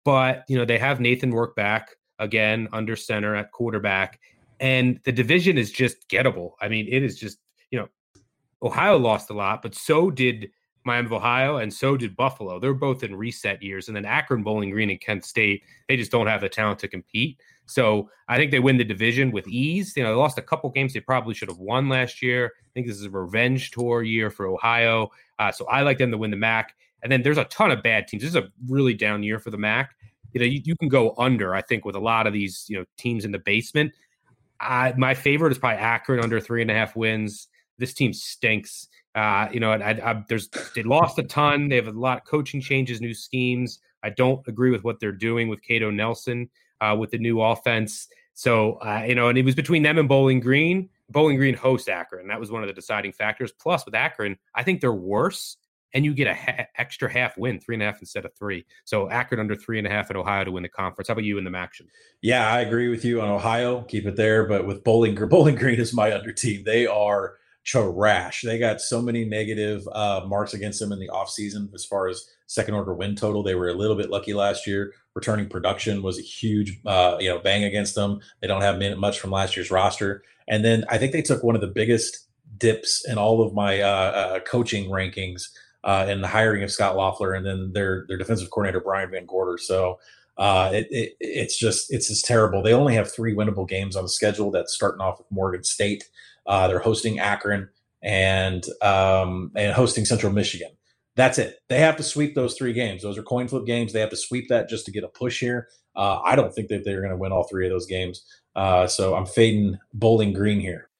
But you know they have Nathan Rourke back again under center at quarterback, and the division is just gettable. I mean, it is just you know Ohio lost a lot, but so did Miami of Ohio, and so did Buffalo. They're both in reset years. And then Akron, Bowling Green, and Kent State, they just don't have the talent to compete. So I think they win the division with ease. You know, they lost a couple games they probably should have won last year. I think this is a revenge tour year for Ohio. Uh, so I like them to win the MAC. And then there's a ton of bad teams. This is a really down year for the MAC. You know, you, you can go under, I think, with a lot of these, you know, teams in the basement. Uh, my favorite is probably Akron under three and a half wins. This team stinks. Uh, you know, I, I, there's they lost a ton. They have a lot of coaching changes, new schemes. I don't agree with what they're doing with Kato Nelson uh, with the new offense. So uh, you know, and it was between them and Bowling Green. Bowling Green host Akron. That was one of the deciding factors. Plus, with Akron, I think they're worse, and you get a ha- extra half win, three and a half instead of three. So Akron under three and a half at Ohio to win the conference. How about you in the action? Yeah, I agree with you on Ohio. Keep it there, but with Bowling Green Bowling Green is my under team. They are trash. They got so many negative uh, marks against them in the offseason as far as second order win total. They were a little bit lucky last year. Returning production was a huge, uh, you know, bang against them. They don't have much from last year's roster. And then I think they took one of the biggest dips in all of my uh, uh coaching rankings uh, in the hiring of Scot Loeffler and then their their defensive coordinator Brian VanGorder. So uh, it, it, it's just it's just terrible. They only have three winnable games on the schedule. That's starting off with Morgan State. Uh, they're hosting Akron and um, and hosting Central Michigan. That's it. They have to sweep those three games. Those are coin flip games. They have to sweep that just to get a push here. Uh, I don't think that they're going to win all three of those games. Uh, so I'm fading Bowling Green here.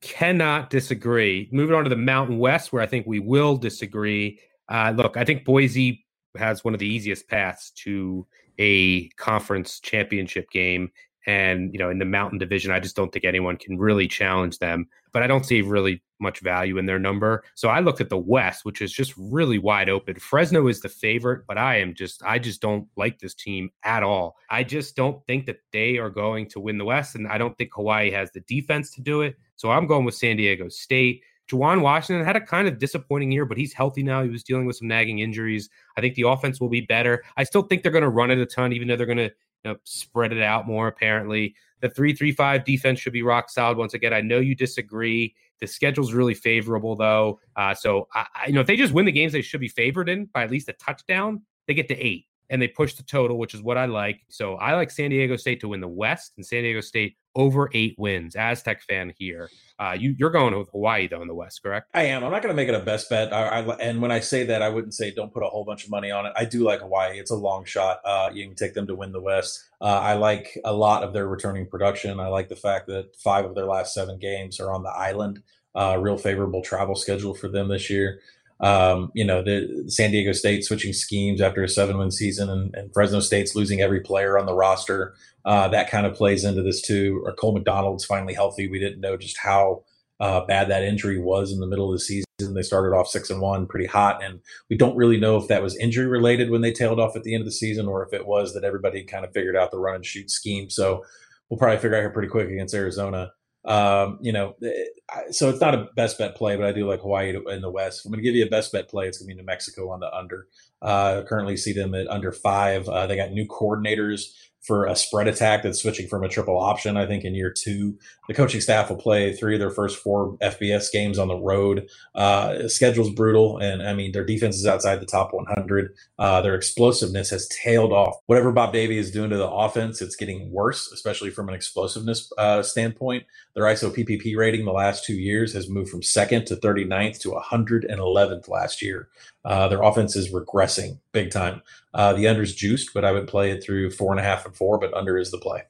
Cannot disagree. Moving on to the Mountain West, where I think we will disagree. Uh, look, I think Boise has one of the easiest paths to a conference championship game And, you know, in the Mountain Division, I just don't think anyone can really challenge them. But I don't see really much value in their number. So I looked at the West, which is just really wide open. Fresno is the favorite, but I am just, I just don't like this team at all. I just don't think that they are going to win the West. And I don't think Hawaii has the defense to do it. So I'm going with San Diego State. Juwan Washington had a kind of disappointing year, but he's healthy now. He was dealing with some nagging injuries. I think the offense will be better. I still think they're going to run it a ton, even though they're going to know, spread it out more. Apparently, the three-three-five defense should be rock solid. Once again, I know you disagree. The schedule's really favorable, though. Uh, so, I, I, you know, if they just win the games they should be favored in by at least a touchdown, they get to eight and they push the total, which is what I like. So I like San Diego State to win the West and San Diego State over eight wins. Aztec fan here. Uh, you, you're going with Hawaii though in the West, correct? I am. I'm not going to make it a best bet. I, I, and when I say that, I wouldn't say don't put a whole bunch of money on it. I do like Hawaii. It's a long shot. Uh, you can take them to win the West. Uh, I like a lot of their returning production. I like the fact that five of their last seven games are on the island. Uh, real favorable travel schedule for them this year. Um, you know, the San Diego State switching schemes after a seven win season and, and, Fresno State's losing every player on the roster. Uh, that kind of plays into this too. Or Cole McDonald's finally healthy. We didn't know just how uh, bad that injury was in the middle of the season. They started off six and one, pretty hot, and we don't really know if that was injury related when they tailed off at the end of the season, or if it was that everybody kind of figured out the run and shoot scheme. So we'll probably figure out here pretty quick against Arizona. Um, you know, eh, so it's not a best bet play, but I do like Hawaii in the West. I'm going to give you a best bet play. It's going to be New Mexico on the under. Uh, currently see them at under five. Uh, they got new coordinators for a spread attack that's switching from a triple option. I think in year two, the coaching staff will play three of their first four FBS games on the road. Uh, schedule's brutal, and I mean their defense is outside the top 100. Uh, their explosiveness has tailed off. Whatever Bob Davie is doing to the offense, it's getting worse, especially from an explosiveness uh, standpoint. Their ISO PPP rating the last two years has moved from second to 39th to 111th last year. Uh, their offense is regressing big time. Uh, the under's juiced, but I would play it through four and a half and four, but under is the play.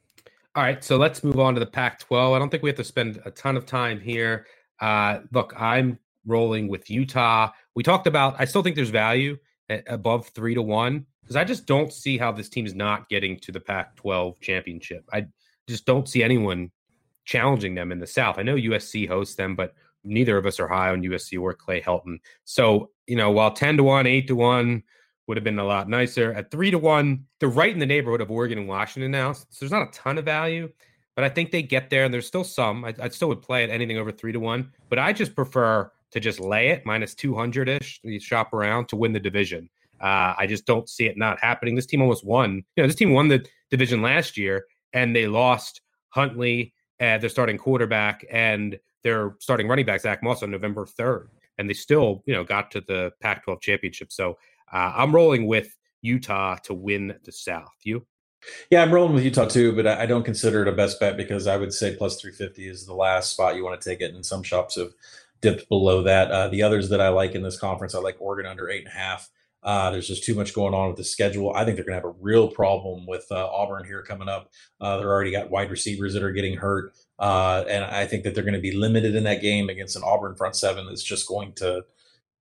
All right, so let's move on to the Pac 12. I don't think we have to spend a ton of time here. Uh, look, I'm rolling with Utah. We talked about, I still think there's value above three to one because I just don't see how this team is not getting to the Pac 12 championship. I just don't see anyone challenging them in the South. I know USC hosts them, but neither of us are high on USC or Clay Helton. So, you know, while 10 to 1, 8 to 1 would have been a lot nicer, at 3 to 1, they're right in the neighborhood of Oregon and Washington now. So there's not a ton of value, but I think they get there and there's still some. I, I still would play it anything over 3 to 1, but I just prefer to just lay it minus 200 ish, you shop around to win the division. Uh, I just don't see it not happening. This team almost won. You know, this team won the division last year and they lost Huntley, uh, their starting quarterback, and their starting running back Zach Moss on November 3rd, and they still you know got to the Pac-12 championship. So uh, I'm rolling with Utah to win the South. You? Yeah, I'm rolling with Utah too, but I don't consider it a best bet because I would say plus 350 is the last spot you want to take it, and some shops have dipped below that. Uh, the others that I like in this conference, I like Oregon under eight and a half. Uh, there's just too much going on with the schedule. I think they're going to have a real problem with uh, Auburn here coming up. Uh, they're already got wide receivers that are getting hurt. Uh, and I think that they're going to be limited in that game against an Auburn front seven that's just going to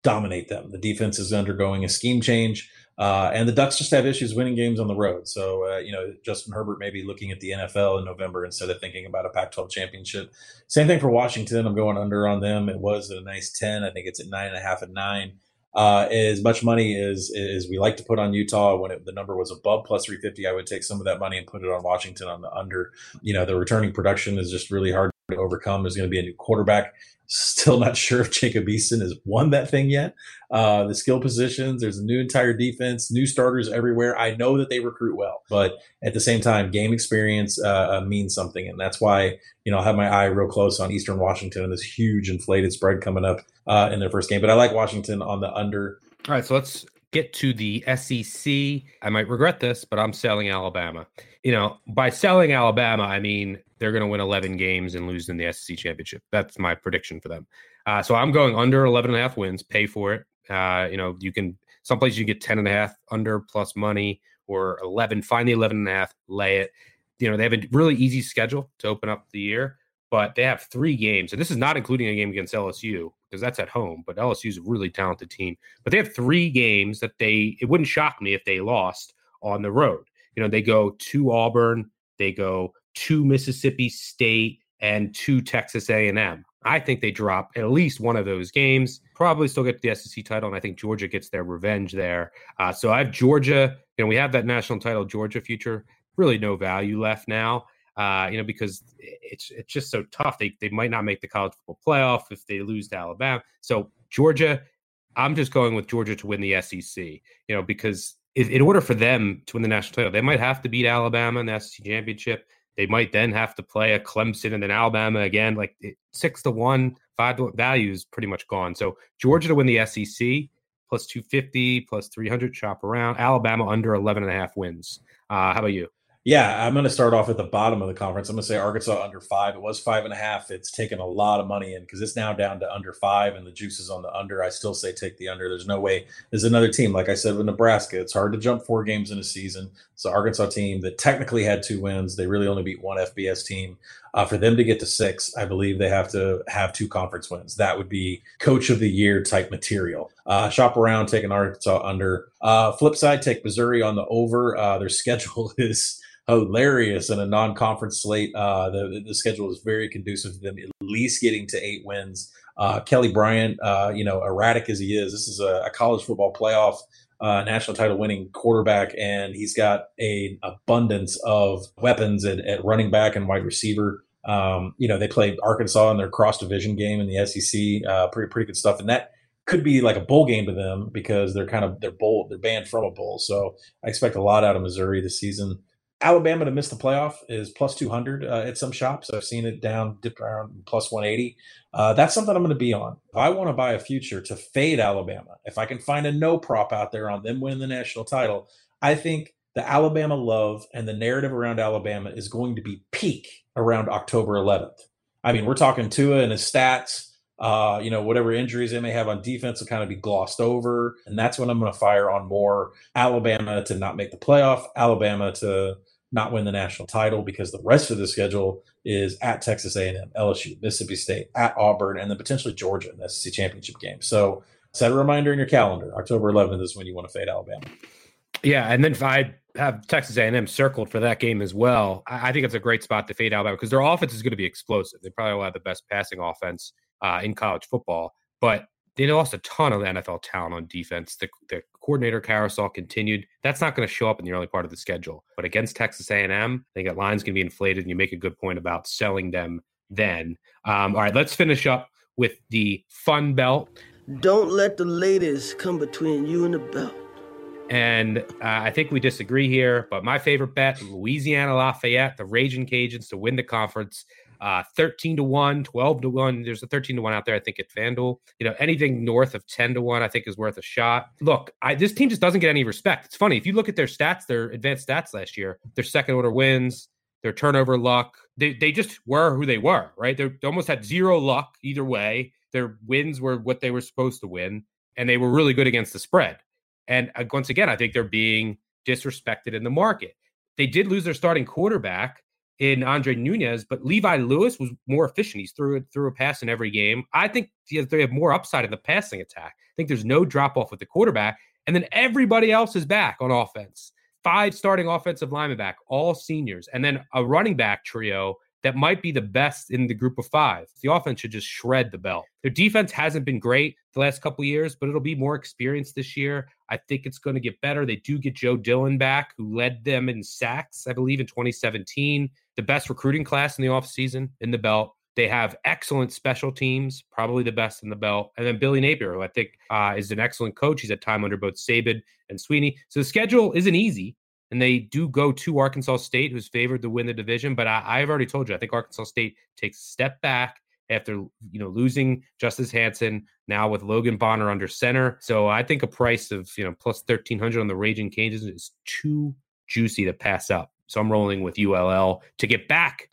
dominate them. The defense is undergoing a scheme change. Uh, and the Ducks just have issues winning games on the road. So, uh, you know, Justin Herbert may be looking at the NFL in November instead of thinking about a Pac 12 championship. Same thing for Washington. I'm going under on them. It was at a nice 10. I think it's at nine and a half and nine uh, as much money as as we like to put on Utah when it, the number was above plus 350, I would take some of that money and put it on Washington on the under. You know, the returning production is just really hard to overcome. There's going to be a new quarterback. Still not sure if Jacob Eason has won that thing yet. Uh, the skill positions, there's a new entire defense, new starters everywhere. I know that they recruit well, but at the same time, game experience uh, uh, means something, and that's why you know I have my eye real close on Eastern Washington and this huge inflated spread coming up uh, in their first game. But I like Washington on the under. All right, so let's get to the SEC. I might regret this, but I'm selling Alabama. You know, by selling Alabama, I mean they're going to win 11 games and lose in the SEC championship. That's my prediction for them. Uh, so I'm going under 11 and a half wins. Pay for it. Uh, you know, you can some places you get 10 and a half under plus money or 11. Find the 11 and a half, lay it. You know, they have a really easy schedule to open up the year, but they have three games, and this is not including a game against LSU because that's at home. But LSU is a really talented team. But they have three games that they. It wouldn't shock me if they lost on the road. You know, they go to Auburn, they go to Mississippi State, and to Texas A&M. I think they drop at least one of those games. Probably still get the SEC title, and I think Georgia gets their revenge there. Uh, so I have Georgia. You know, we have that national title Georgia future. Really, no value left now. Uh, you know, because it's it's just so tough. They they might not make the college football playoff if they lose to Alabama. So Georgia, I'm just going with Georgia to win the SEC. You know, because in order for them to win the national title, they might have to beat Alabama in the SEC championship. They might then have to play a Clemson and then Alabama again. Like six to one, five to value is pretty much gone. So Georgia to win the SEC plus 250, plus 300, shop around. Alabama under 11 and a half wins. Uh, how about you? Yeah, I'm going to start off at the bottom of the conference. I'm going to say Arkansas under five. It was five and a half. It's taken a lot of money in because it's now down to under five, and the juice is on the under. I still say take the under. There's no way. There's another team, like I said with Nebraska. It's hard to jump four games in a season. It's the Arkansas team that technically had two wins. They really only beat one FBS team. Uh, for them to get to six, I believe they have to have two conference wins. That would be coach of the year type material. Uh, shop around, take an Arkansas under. Uh, flip side, take Missouri on the over. Uh, their schedule is hilarious in a non-conference slate. Uh, the the schedule is very conducive to them at least getting to eight wins. Uh, Kelly Bryant, uh, you know, erratic as he is, this is a, a college football playoff uh, national title winning quarterback, and he's got an abundance of weapons at, at running back and wide receiver. Um, you know, they played Arkansas in their cross division game in the SEC. Uh, pretty pretty good stuff, and that could be like a bowl game to them because they're kind of they're bowl they're banned from a bowl. So I expect a lot out of Missouri this season. Alabama to miss the playoff is plus 200 uh, at some shops. I've seen it down, dipped around plus 180. Uh, that's something I'm going to be on. If I want to buy a future to fade Alabama, if I can find a no prop out there on them winning the national title, I think the Alabama love and the narrative around Alabama is going to be peak around October 11th. I mean, we're talking Tua and his stats. Uh, you know, whatever injuries they may have on defense will kind of be glossed over. And that's when I'm going to fire on more Alabama to not make the playoff, Alabama to not win the national title because the rest of the schedule is at Texas A&M, LSU, Mississippi State, at Auburn, and then potentially Georgia in the SEC championship game. So set a reminder in your calendar. October 11th is when you want to fade Alabama. Yeah, and then if I have Texas A&M circled for that game as well, I, think it's a great spot to fade Alabama because their offense is going to be explosive. They probably will have the best passing offense uh, in college football, but they lost a ton of NFL talent on defense. The, the coordinator carousel continued. That's not going to show up in the early part of the schedule. But against Texas A&M, I think that line's going to be inflated, and you make a good point about selling them then. Um, all right, let's finish up with the Fun Belt. Don't let the ladies come between you and the belt. And uh, I think we disagree here, but my favorite bet Louisiana Lafayette, the Raging Cajuns to win the conference uh, 13 to 1, 12 to 1. There's a 13 to 1 out there, I think, at FanDuel. You know, anything north of 10 to 1, I think, is worth a shot. Look, I, this team just doesn't get any respect. It's funny. If you look at their stats, their advanced stats last year, their second order wins, their turnover luck, they, they just were who they were, right? They're, they almost had zero luck either way. Their wins were what they were supposed to win, and they were really good against the spread. And uh, once again, I think they're being disrespected in the market. They did lose their starting quarterback, in Andre Nunez, but Levi Lewis was more efficient. He's threw through a pass in every game. I think they have more upside in the passing attack. I think there's no drop off with the quarterback, and then everybody else is back on offense. Five starting offensive linemen back, all seniors, and then a running back trio that might be the best in the group of five. The offense should just shred the belt. Their defense hasn't been great the last couple years, but it'll be more experienced this year. I think it's going to get better. They do get Joe Dillon back, who led them in sacks, I believe, in 2017 the best recruiting class in the offseason in the belt. They have excellent special teams, probably the best in the belt. And then Billy Napier, who I think uh, is an excellent coach. He's had time under both Saban and Swinney. So the schedule isn't easy. And they do go to Arkansas State, who's favored to win the division. But I, have already told you, I think Arkansas State takes a step back after you know losing Justice Hansen, now with Logan Bonner under center. So I think a price of you know plus thirteen hundred on the Raging Cajuns is too juicy to pass up. So I'm rolling with ULL to get back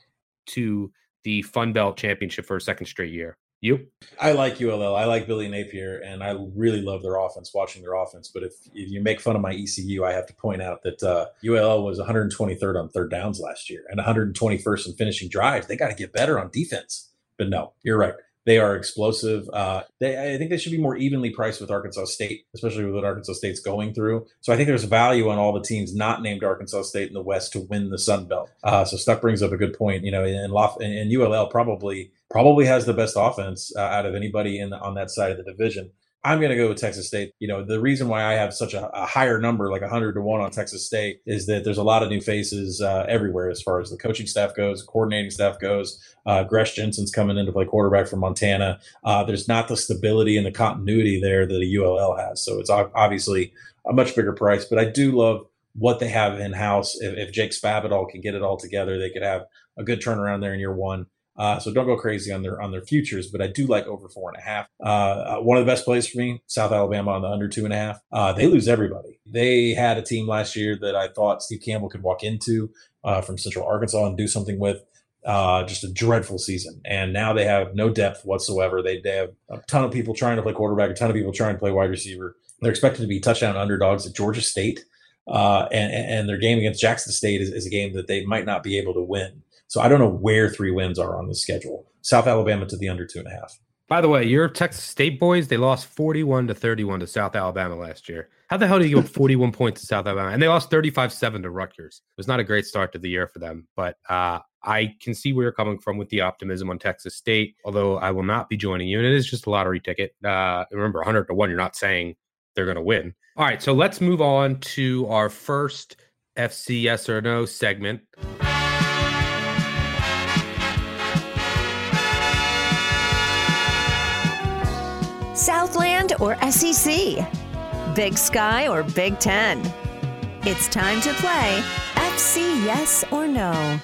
to the Fun Belt Championship for a second straight year. You? I like ULL. I like Billy Napier, and I really love their offense, watching their offense. But if, if you make fun of my ECU, I have to point out that uh, ULL was 123rd on third downs last year and 121st in finishing drives. They got to get better on defense. But no, you're right. They are explosive. Uh, they, I think they should be more evenly priced with Arkansas State, especially with what Arkansas State's going through. So I think there's value on all the teams not named Arkansas State in the West to win the Sun Belt. Uh, so Stuck brings up a good point. You know, and, Lof- and ULL probably probably has the best offense uh, out of anybody in the, on that side of the division. I'm going to go with Texas State. You know, the reason why I have such a, a higher number, like 100 to 1 on Texas State, is that there's a lot of new faces uh, everywhere as far as the coaching staff goes, coordinating staff goes. Uh, Gresch Jensen's coming in to play quarterback for Montana. Uh, there's not the stability and the continuity there that a ULL has. So it's obviously a much bigger price, but I do love what they have in house. If, if Jake Spavital can get it all together, they could have a good turnaround there in year one. Uh, so don't go crazy on their on their futures, but I do like over four and a half. Uh, uh, one of the best plays for me, South Alabama on the under two and a half. Uh, they lose everybody. They had a team last year that I thought Steve Campbell could walk into uh, from Central Arkansas and do something with. Uh, just a dreadful season, and now they have no depth whatsoever. They, they have a ton of people trying to play quarterback, a ton of people trying to play wide receiver. They're expected to be touchdown underdogs at Georgia State, Uh, and, and their game against Jackson State is, is a game that they might not be able to win. So I don't know where three wins are on the schedule. South Alabama to the under two and a half. By the way, your Texas State boys, they lost 41 to 31 to South Alabama last year. How the hell do you give 41 points to South Alabama? And they lost 35 7 to Rutgers. It was not a great start to the year for them, but uh, I can see where you're coming from with the optimism on Texas State, although I will not be joining you. And it is just a lottery ticket. Uh, remember, 100 to 1, you're not saying they're going to win. All right, so let's move on to our first FC yes or no segment. Or SEC? Big Sky or Big Ten? It's time to play FC Yes or No.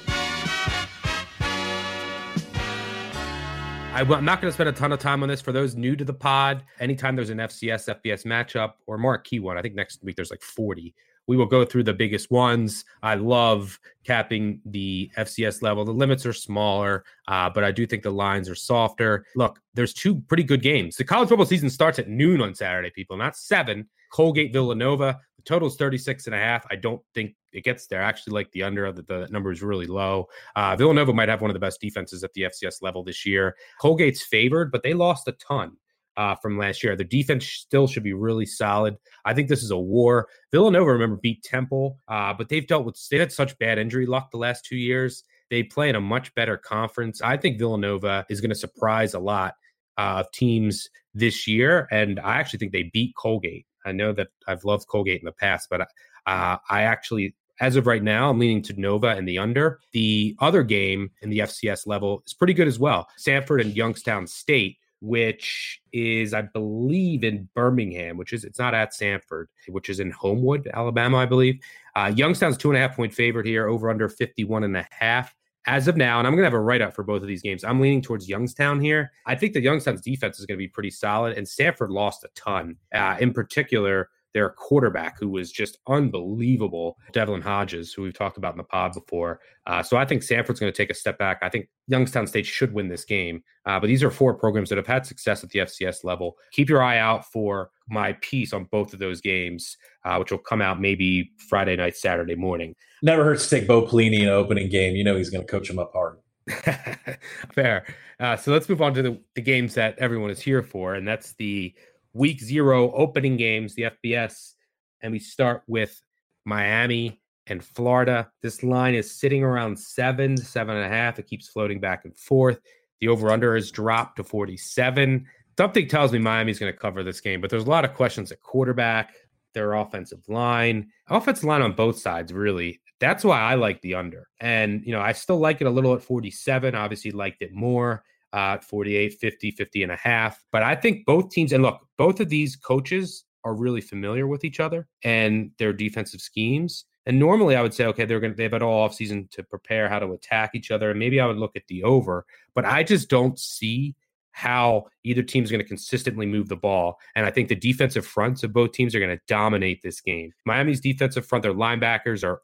I'm not going to spend a ton of time on this. For those new to the pod, anytime there's an FCS FBS matchup or more key one, I think next week there's like 40 we will go through the biggest ones. I love capping the FCS level. The limits are smaller, uh, but I do think the lines are softer. Look, there's two pretty good games. The college football season starts at noon on Saturday, people, not seven. Colgate Villanova. The total is 36 and a half. I don't think it gets there. Actually like the under. The, the number is really low. Uh, Villanova might have one of the best defenses at the FCS level this year. Colgate's favored, but they lost a ton uh, from last year. Their defense still should be really solid. I think this is a war. Villanova, remember, beat Temple, uh, but they've dealt with they had such bad injury luck the last two years. They play in a much better conference. I think Villanova is going to surprise a lot uh, of teams this year, and I actually think they beat Colgate. I know that I've loved Colgate in the past, but uh, I actually as of right now, I'm leaning to Nova and the under. The other game in the FCS level is pretty good as well. Samford and Youngstown State which is, I believe, in Birmingham, which is it's not at Samford, which is in Homewood, Alabama, I believe. Uh, Youngstown's two and a half point favorite here, over under 51 and a half. As of now, and I'm going to have a write up for both of these games. I'm leaning towards Youngstown here. I think that Youngstown's defense is going to be pretty solid, and Samford lost a ton. Uh, in particular, their quarterback, who was just unbelievable, Devlin Hodges, who we've talked about in the pod before. Uh, so I think Samford's going to take a step back. I think Youngstown State should win this game. Uh, but these are four programs that have had success at the FCS level. Keep your eye out for my piece on both of those games, uh, which will come out maybe Friday night, Saturday morning. Never hurts to take Bo Pelini in an opening game. You know he's going to coach him up hard. Fair. Uh, so let's move on to the, the games that everyone is here for, and that's the week zero opening games, the FBS, and we start with Miami and Florida. This line is sitting around seven, seven and a half. It keeps floating back and forth. The over under has dropped to 47. Something tells me Miami's going to cover this game, but there's a lot of questions at quarterback, their offensive line, offensive line on both sides, really. That's why I like the under. And, you know, I still like it a little at 47. Obviously, liked it more uh, 48, 50, 50 and a half. But I think both teams, and look, both of these coaches are really familiar with each other and their defensive schemes. And normally I would say, okay, they're going to, they've had all offseason to prepare how to attack each other. And maybe I would look at the over, but I just don't see how either team's going to consistently move the ball. And I think the defensive fronts of both teams are going to dominate this game. Miami's defensive front, their linebackers are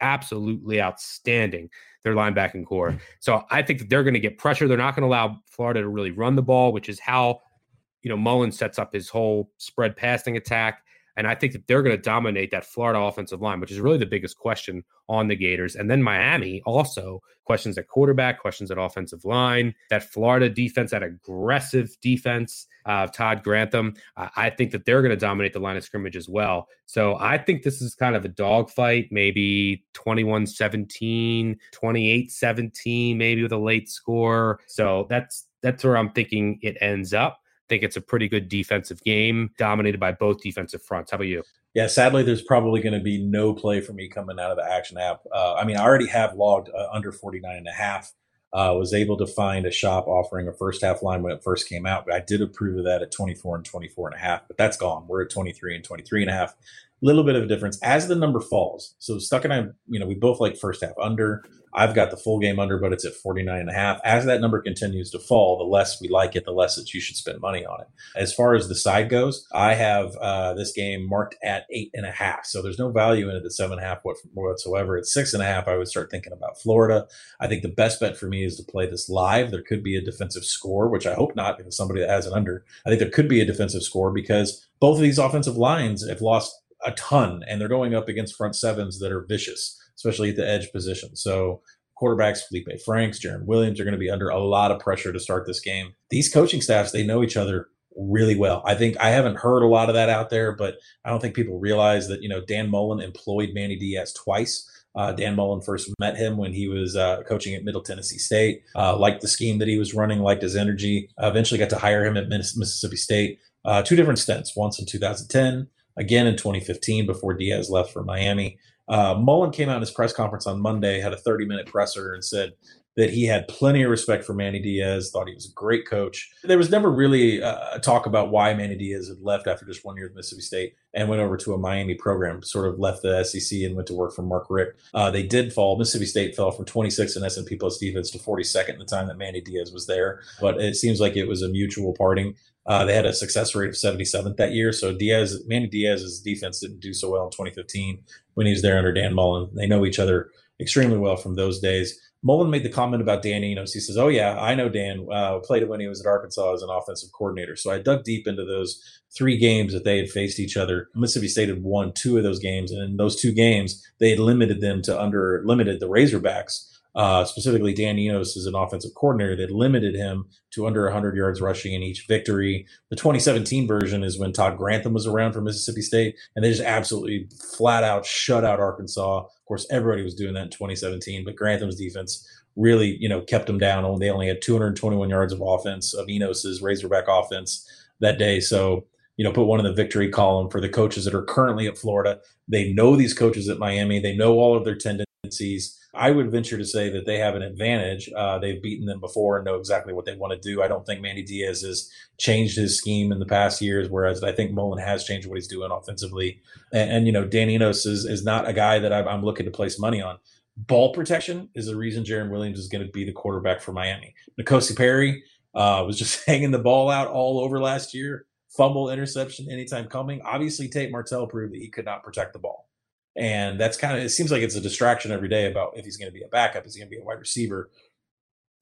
absolutely outstanding their linebacking corps. Mm. So I think that they're going to get pressure. They're not going to allow Florida to really run the ball, which is how you know Mullen sets up his whole spread passing attack. And I think that they're going to dominate that Florida offensive line, which is really the biggest question on the Gators. And then Miami also questions at quarterback, questions at offensive line. That Florida defense, that aggressive defense of uh, Todd Grantham, uh, I think that they're going to dominate the line of scrimmage as well. So I think this is kind of a dogfight, maybe 21 17, 28 17, maybe with a late score. So that's that's where I'm thinking it ends up think it's a pretty good defensive game dominated by both defensive fronts. How about you? Yeah, sadly, there's probably going to be no play for me coming out of the action app. Uh, I mean, I already have logged uh, under 49 and a half. Uh, was able to find a shop offering a first half line when it first came out. But I did approve of that at 24 and 24 and a half, but that's gone. We're at 23 and 23 and a half little bit of a difference as the number falls. So Stuck and I, you know, we both like first half under. I've got the full game under, but it's at 49 and a half. As that number continues to fall, the less we like it, the less that you should spend money on it. As far as the side goes, I have uh, this game marked at eight and a half. So there's no value in it at seven and a half whatsoever. At six and a half, I would start thinking about Florida. I think the best bet for me is to play this live. There could be a defensive score, which I hope not because somebody that has an under. I think there could be a defensive score because both of these offensive lines have lost a ton, and they're going up against front sevens that are vicious, especially at the edge position. So quarterbacks Felipe Franks, Jarren Williams are going to be under a lot of pressure to start this game. These coaching staffs, they know each other really well. I think I haven't heard a lot of that out there, but I don't think people realize that, you know, Dan Mullen employed Manny Diaz twice. Uh, Dan Mullen first met him when he was uh, coaching at Middle Tennessee State, uh, liked the scheme that he was running, liked his energy, eventually got to hire him at Mississippi State. Uh, two different stints, once in 2010 again in 2015 before Diaz left for Miami. Uh, Mullen came out in his press conference on Monday, had a 30 minute presser, and said that he had plenty of respect for Manny Diaz, thought he was a great coach. There was never really uh, a talk about why Manny Diaz had left after just one year at Mississippi State and went over to a Miami program, sort of left the SEC and went to work for Mark Richt. Uh, they did fall. Mississippi State fell from 26 in S&P plus defense to 42nd in the time that Manny Diaz was there. But it seems like it was a mutual parting. Uh, they had a success rate of 77th that year. So Diaz, Manny Diaz's defense didn't do so well in 2015 when he was there under Dan Mullen. They know each other extremely well from those days. Mullen made the comment about Dan Enos. He says, "Oh yeah, I know Dan. Uh, played it when he was at Arkansas as an offensive coordinator." So I dug deep into those three games that they had faced each other. Mississippi State had won two of those games, and in those two games, they had limited them to under limited the Razorbacks uh, specifically, Dan Enos is an offensive coordinator that limited him to under 100 yards rushing in each victory. The 2017 version is when Todd Grantham was around for Mississippi State, and they just absolutely flat out shut out Arkansas. Of course, everybody was doing that in 2017, but Grantham's defense really, you know, kept them down. They only had 221 yards of offense of Enos's Razorback offense that day. So, you know, put one in the victory column for the coaches that are currently at Florida. They know these coaches at Miami. They know all of their tendencies I would venture to say that they have an advantage. Uh, they've beaten them before and know exactly what they want to do. I don't think Manny Diaz has changed his scheme in the past years, whereas I think Mullen has changed what he's doing offensively. And, and you know, Dan Enos is, is not a guy that I'm, looking to place money on. Ball protection is the reason Jarren Williams is going to be the quarterback for Miami. N'Kosi Perry uh, was just hanging the ball out all over last year. Fumble, interception, anytime coming. Obviously, Tate Martell proved that he could not protect the ball. And that's kind of, it seems like it's a distraction every day about if he's going to be a backup, is he going to be a wide receiver?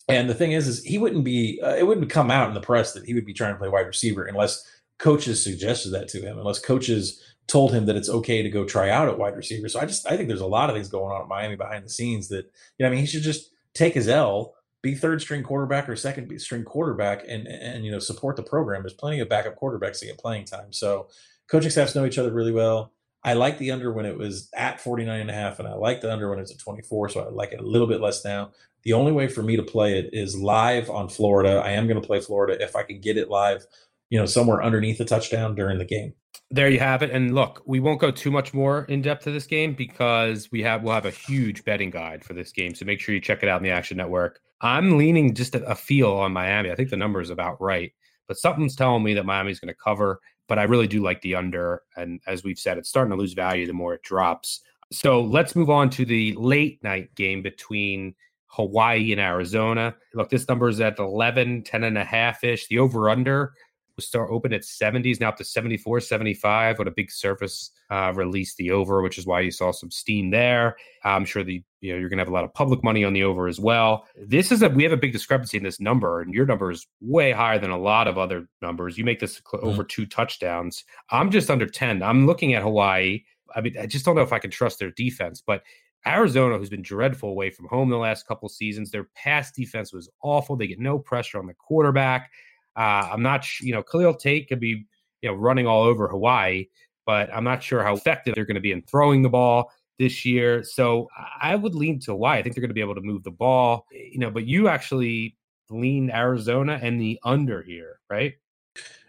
And the thing is, is he wouldn't be, uh, it wouldn't come out in the press that he would be trying to play wide receiver unless coaches suggested that to him, unless coaches told him that it's okay to go try out at wide receiver. So I just, I think there's a lot of things going on at Miami behind the scenes that, you know, I mean, he should just take his L, be third string quarterback or second string quarterback and, and, you know, support the program. There's plenty of backup quarterbacks to get playing time. So coaching staffs know each other really well. I like the under when it was at 49 and a half, and I like the under when it's at 24. So I like it a little bit less now. The only way for me to play it is live on Florida. I am going to play Florida if I can get it live, you know, somewhere underneath the touchdown during the game. There you have it. And look, we won't go too much more in depth to this game because we have we'll have a huge betting guide for this game. So make sure you check it out in the Action Network. I'm leaning just a, a feel on Miami. I think the number is about right, but something's telling me that Miami's going to cover but I really do like the under. And as we've said, it's starting to lose value the more it drops. So let's move on to the late night game between Hawaii and Arizona. Look, this number is at 11, 10 and a half ish. The over under was start open at 70s, now up to 74, 75. What a big surface uh, release the over, which is why you saw some steam there. I'm sure the You know, you're going to have a lot of public money on the over as well. This is a we have a big discrepancy in this number, and your number is way higher than a lot of other numbers. You make this mm-hmm. over two touchdowns. I'm just under ten. I'm looking at Hawaii. I mean, I just don't know if I can trust their defense, but Arizona, who's been dreadful away from home the last couple seasons, their pass defense was awful. They get no pressure on the quarterback. Uh, I'm not, you know, Khalil Tate could be, you know, running all over Hawaii, but I'm not sure how effective they're going to be in throwing the ball this year. So I would lean to why. I think they're going to be able to move the ball, you know, but you actually lean Arizona and the under here, right?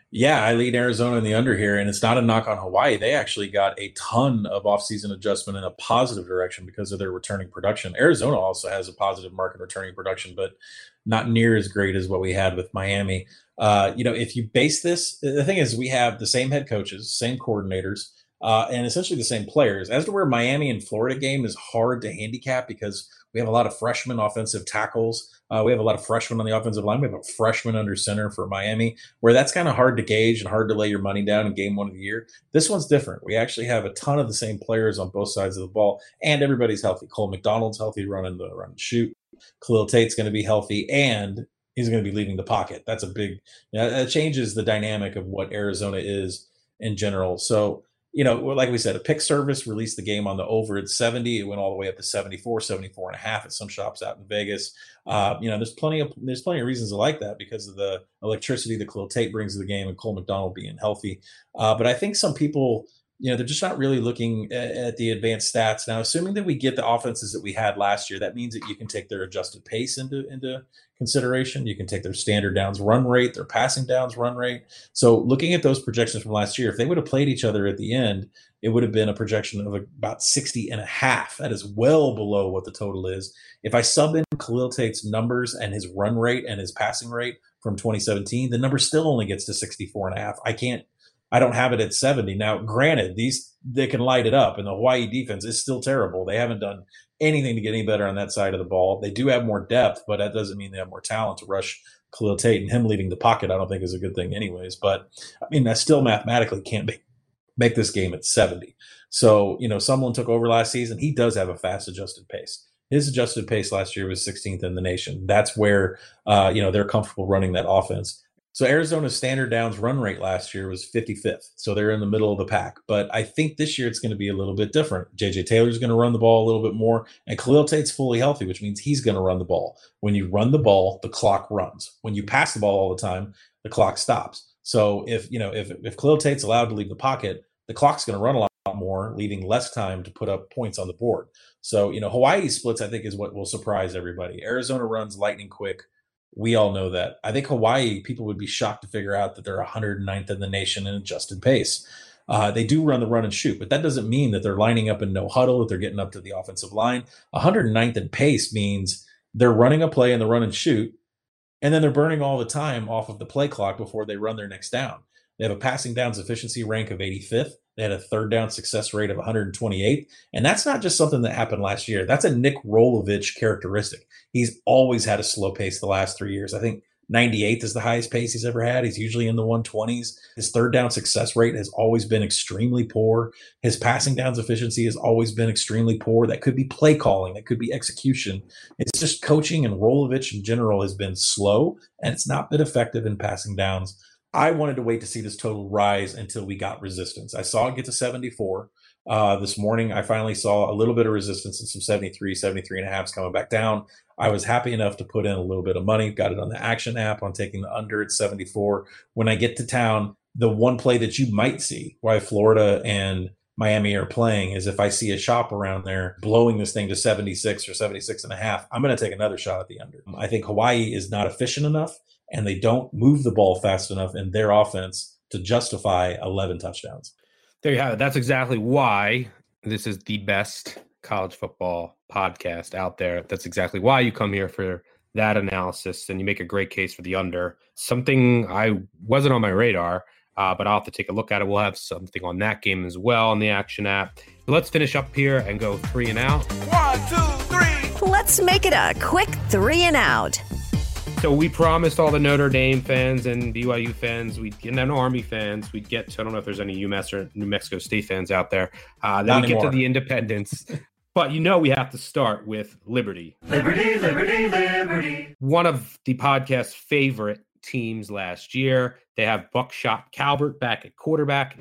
Yeah, I lean Arizona and the under here, and it's not a knock on Hawaii. They actually got a ton of offseason adjustment in a positive direction because of their returning production. Arizona also has a positive market returning production, but not near as great as what we had with Miami. Uh, you know, if you base this, the thing is, we have the same head coaches, same coordinators, uh, and essentially the same players. As to where Miami and Florida game is hard to handicap because we have a lot of freshman offensive tackles. Uh, we have a lot of freshmen on the offensive line. We have a freshman under center for Miami, where that's kind of hard to gauge and hard to lay your money down in game one of the year. This one's different. We actually have a ton of the same players on both sides of the ball, and everybody's healthy. Cole McDonald's healthy, running the run and shoot. Khalil Tate's going to be healthy, and he's going to be leaving the pocket. That's a big, you know, that changes the dynamic of what Arizona is in general. So, you know, like we said, a pick service released the game on the over at 70. It went all the way up to 74, 74 and a half at some shops out in Vegas. Uh, you know, there's plenty of there's plenty of reasons to like that because of the electricity that Khalil Tate brings to the game and Cole McDonald being healthy. Uh, but I think some people you know, they're just not really looking at, the advanced stats now. Assuming that we get the offenses that we had last year, that means that you can take their adjusted pace into into consideration. You can take their standard downs run rate, their passing downs run rate. So, looking at those projections from last year, if they would have played each other at the end, it would have been a projection of about 60 and a half. That is well below what the total is. If I sub in Khalil Tate's numbers and his run rate and his passing rate from 2017, the number still only gets to 64 and a half. I can't I don't have it at 70. Now, granted, these they can light it up, and the Hawaii defense is still terrible. They haven't done anything to get any better on that side of the ball. They do have more depth, but that doesn't mean they have more talent to rush Khalil Tate and him leaving the pocket. I don't think is a good thing, anyways. But I mean, I still mathematically can't make make this game at 70. So you know, someone took over last season. He does have a fast adjusted pace. His adjusted pace last year was 16th in the nation. That's where uh, you know they're comfortable running that offense. So Arizona's standard downs run rate last year was 55th. So they're in the middle of the pack. But I think this year it's going to be a little bit different. JJ Taylor's going to run the ball a little bit more, and Khalil Tate's fully healthy, which means he's going to run the ball. When you run the ball, the clock runs. When you pass the ball all the time, the clock stops. So if you know if if Khalil Tate's allowed to leave the pocket, the clock's going to run a lot more, leaving less time to put up points on the board. So you know Hawaii splits, I think, is what will surprise everybody. Arizona runs lightning quick we all know that. I think Hawaii people would be shocked to figure out that they're 109th in the nation in adjusted pace. Uh, they do run the run and shoot, but that doesn't mean that they're lining up in no huddle, that they're getting up to the offensive line. 109th in pace means they're running a play in the run and shoot, and then they're burning all the time off of the play clock before they run their next down. They have a passing downs efficiency rank of 85th. They had a third down success rate of 128. And that's not just something that happened last year. That's a Nick Rolovich characteristic. He's always had a slow pace the last three years. I think 98th is the highest pace he's ever had. He's usually in the 120s. His third down success rate has always been extremely poor. His passing downs efficiency has always been extremely poor. That could be play calling, that could be execution. It's just coaching, and Rolovich in general has been slow, and it's not been effective in passing downs. I wanted to wait to see this total rise until we got resistance. I saw it get to 74. Uh, this morning, I finally saw a little bit of resistance and some 73, 73 and a half coming back down. I was happy enough to put in a little bit of money, got it on the action app on taking the under at 74. When I get to town, the one play that you might see why Florida and Miami are playing is if I see a shop around there blowing this thing to 76 or 76 and a half, I'm going to take another shot at the under. I think Hawaii is not efficient enough and they don't move the ball fast enough in their offense to justify 11 touchdowns. There you have it. That's exactly why this is the best college football podcast out there. That's exactly why you come here for that analysis and you make a great case for the under. Something I wasn't on my radar, uh, but I'll have to take a look at it. We'll have something on that game as well on the action app. let's finish up here and go three and out. One, two, three. Let's make it a quick three and out. So we promised all the Notre Dame fans and BYU fans, we and then Army fans, we'd get to, I don't know if there's any UMass or New Mexico State fans out there. Uh, then we get to the independents. But you know we have to start with Liberty. Liberty, Liberty, Liberty. One of the podcast's favorite teams last year. They have Buckshot Calvert back at quarterback.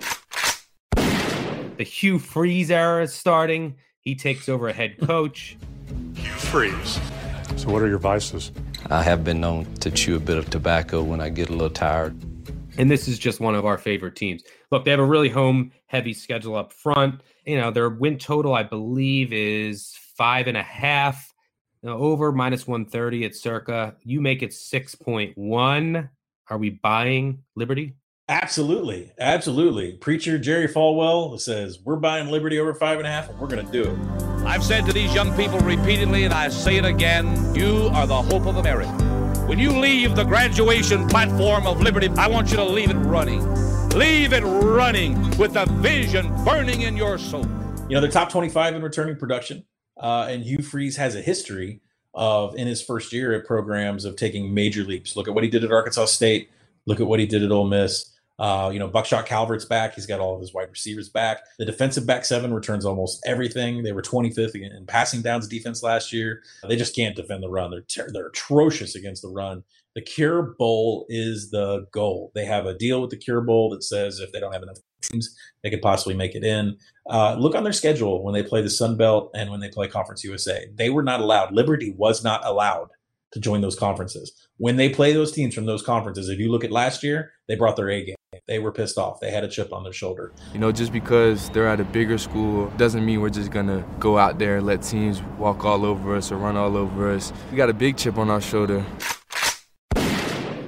The Hugh Freeze era is starting. He takes over a head coach. Hugh Freeze. So, what are your vices? I have been known to chew a bit of tobacco when I get a little tired. And this is just one of our favorite teams. Look, they have a really home heavy schedule up front. You know, their win total, I believe, is five and a half. You know, over minus 130 at circa. You make it 6.1. Are we buying Liberty? Absolutely. Absolutely. Preacher Jerry Falwell says, We're buying Liberty over five and a half, and we're going to do it. I've said to these young people repeatedly, and I say it again you are the hope of America. When you leave the graduation platform of Liberty, I want you to leave it running. Leave it running with the vision burning in your soul. You know, they're top 25 in returning production, uh, and Hugh Freeze has a history of, in his first year at programs, of taking major leaps. Look at what he did at Arkansas State. Look at what he did at Ole Miss. Uh, you know, Buckshot Calvert's back. He's got all of his wide receivers back. The defensive back seven returns almost everything. They were 25th in passing downs defense last year. They just can't defend the run. They're ter- they're atrocious against the run. The Cure Bowl is the goal. They have a deal with the Cure Bowl that says if they don't have enough teams, they could possibly make it in. Uh, look on their schedule when they play the Sun Belt and when they play Conference USA. They were not allowed. Liberty was not allowed to join those conferences. When they play those teams from those conferences, if you look at last year, they brought their A game. They were pissed off. They had a chip on their shoulder. You know, just because they're at a bigger school doesn't mean we're just going to go out there and let teams walk all over us or run all over us. We got a big chip on our shoulder.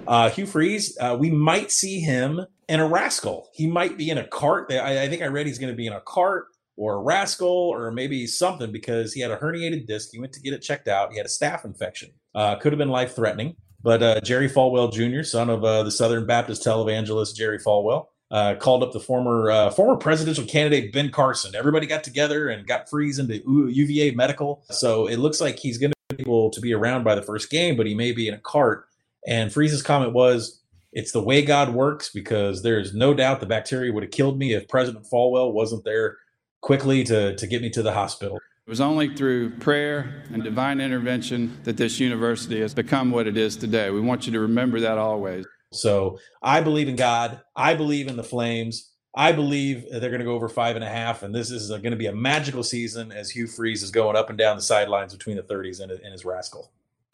Uh, Hugh Freeze, uh, we might see him in a rascal. He might be in a cart. I, I think I read he's going to be in a cart or a rascal or maybe something because he had a herniated disc. He went to get it checked out. He had a staph infection. Uh, could have been life threatening. But uh, Jerry Falwell Jr., son of uh, the Southern Baptist televangelist Jerry Falwell, uh, called up the former uh, former presidential candidate Ben Carson. Everybody got together and got Freeze into UVA medical. So it looks like he's going to be able to be around by the first game, but he may be in a cart. And Freeze's comment was, "It's the way God works because there's no doubt the bacteria would have killed me if President Falwell wasn't there quickly to to get me to the hospital." It was only through prayer and divine intervention that this university has become what it is today. We want you to remember that always. So I believe in God. I believe in the Flames. I believe they're going to go over five and a half, and this is going to be a magical season as Hugh Freeze is going up and down the sidelines between the 30s and, and his rascal.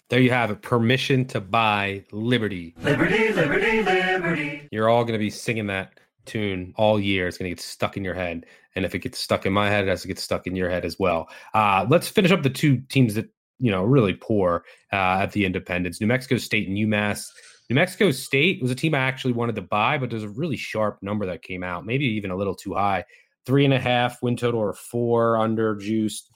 There you have it. Permission to buy Liberty. Liberty, Liberty, Liberty. You're all going to be singing that tune all year. It's going to get stuck in your head. And if it gets stuck in my head, it has to get stuck in your head as well. Uh, let's finish up the two teams that, you know, really poor uh, at the independents New Mexico State and UMass. New Mexico State was a team I actually wanted to buy, but there's a really sharp number that came out, maybe even a little too high. Three and a half win total or four under juiced.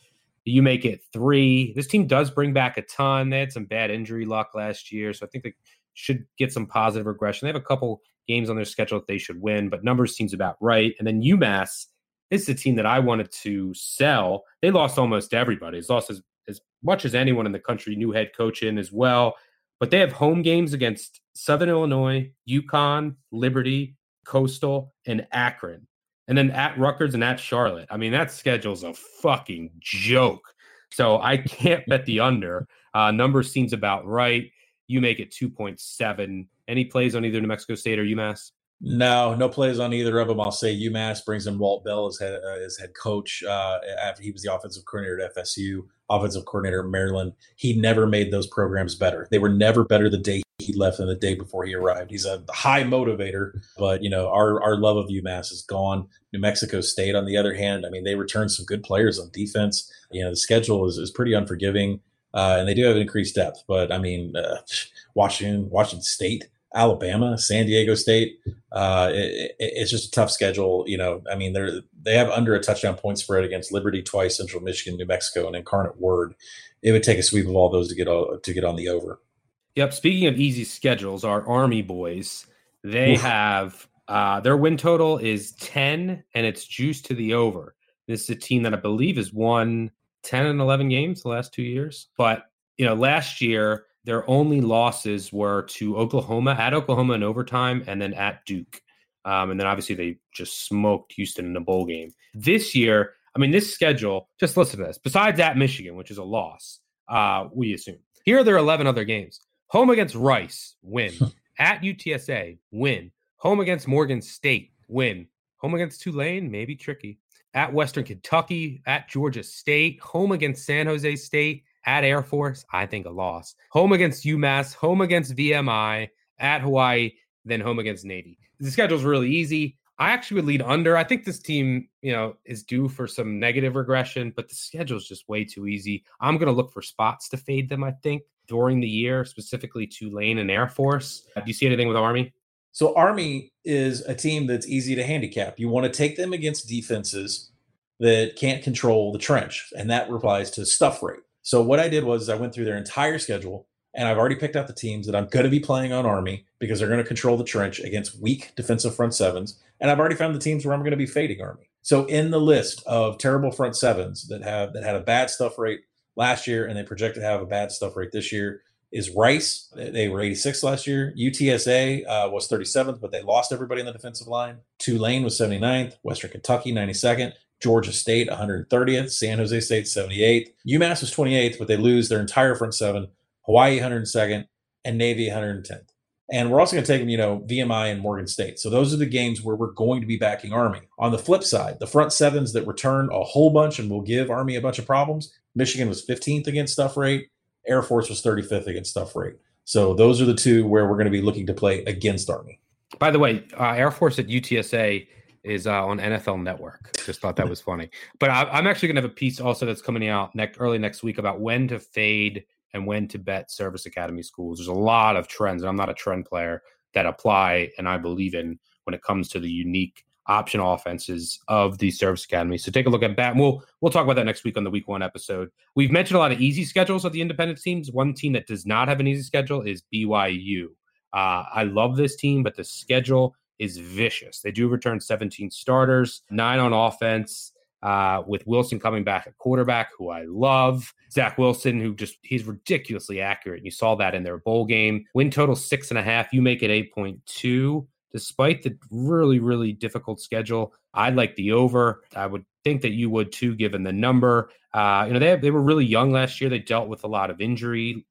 You make it three. This team does bring back a ton. They had some bad injury luck last year, so I think they should get some positive regression. They have a couple games on their schedule that they should win, but numbers seems about right. And then UMass this is a team that I wanted to sell. They lost almost everybody. It's lost as, as much as anyone in the country, new head coach in as well. But they have home games against Southern Illinois, UConn, Liberty, Coastal, and Akron. And then at Rutgers and at Charlotte. I mean, that schedule's a fucking joke. So I can't bet the under. Uh, number seems about right. You make it 2.7. Any plays on either New Mexico State or UMass? No, no plays on either of them. I'll say UMass brings in Walt Bell as head, uh, as head coach uh, after he was the offensive coordinator at FSU, offensive coordinator at Maryland. He never made those programs better. They were never better the day he left than the day before he arrived. He's a high motivator, but you know our our love of UMass is gone. New Mexico State, on the other hand, I mean they returned some good players on defense. You know the schedule is, is pretty unforgiving, uh, and they do have increased depth. But I mean uh, Washington Washington State Alabama, San Diego State. Uh, it, it's just a tough schedule. You know, I mean, they're they have under a touchdown point spread against Liberty twice, Central Michigan, New Mexico, and Incarnate Word. It would take a sweep of all those to get to get on the over. Yep. Speaking of easy schedules, our Army boys they Oof. have uh, their win total is ten, and it's juiced to the over. This is a team that I believe has won ten and eleven games the last two years, but you know, last year their only losses were to Oklahoma at Oklahoma in overtime and then at Duke. Um, and then obviously they just smoked Houston in a bowl game. This year, I mean, this schedule, just listen to this. Besides at Michigan, which is a loss, uh, we assume. Here are their 11 other games. Home against Rice, win. at UTSA, win. Home against Morgan State, win. Home against Tulane, maybe tricky. At Western Kentucky, at Georgia State, home against San Jose State, at Air Force, I think a loss. Home against UMass, home against VMI, at Hawaii, then home against Navy. The schedule's really easy. I actually would lead under. I think this team, you know, is due for some negative regression, but the schedule is just way too easy. I'm going to look for spots to fade them, I think, during the year, specifically Tulane and Air Force. Do you see anything with Army? So Army is a team that's easy to handicap. You want to take them against defenses that can't control the trench, and that applies to stuff rate. So what I did was I went through their entire schedule and I've already picked out the teams that I'm going to be playing on Army because they're going to control the trench against weak defensive front sevens. And I've already found the teams where I'm going to be fading Army. So in the list of terrible front sevens that have that had a bad stuff rate last year and they project to have a bad stuff rate this year is Rice. They were 86 last year. UTSA uh, was 37th, but they lost everybody in the defensive line. Tulane was 79th. Western Kentucky 92nd. Georgia State 130th. San Jose State 78th. UMass was 28th, but they lose their entire front seven Hawaii 102nd, and Navy 110th. And we're also going to take them, you know, VMI and Morgan State. So those are the games where we're going to be backing Army. On the flip side, the front sevens that return a whole bunch and will give Army a bunch of problems. Michigan was 15th against stuff rate. Air Force was 35th against stuff rate. So those are the two where we're going to be looking to play against Army. By the way, uh, Air Force at UTSA is uh, on NFL Network. Just thought that was funny. But I, am actually going to have a piece also that's coming out next early next week about when to fade – and when to bet service academy schools. There's a lot of trends, and I'm not a trend player that apply and I believe in when it comes to the unique option offenses of the service academy. So take a look at that. And we'll we'll talk about that next week on the week one episode. We've mentioned a lot of easy schedules of the independent teams. One team that does not have an easy schedule is BYU. Uh, I love this team, but the schedule is vicious. They do return 17 starters, nine on offense uh, with Wilson coming back at quarterback, who I love. Zach Wilson, who just he's ridiculously accurate. You saw that in their bowl game. Win total six and a half. You make it 8.2. Despite the really, really difficult schedule, I like the over. I would think that you would too, given the number. Uh, you know, they they were really young last year. They dealt with a lot of injury.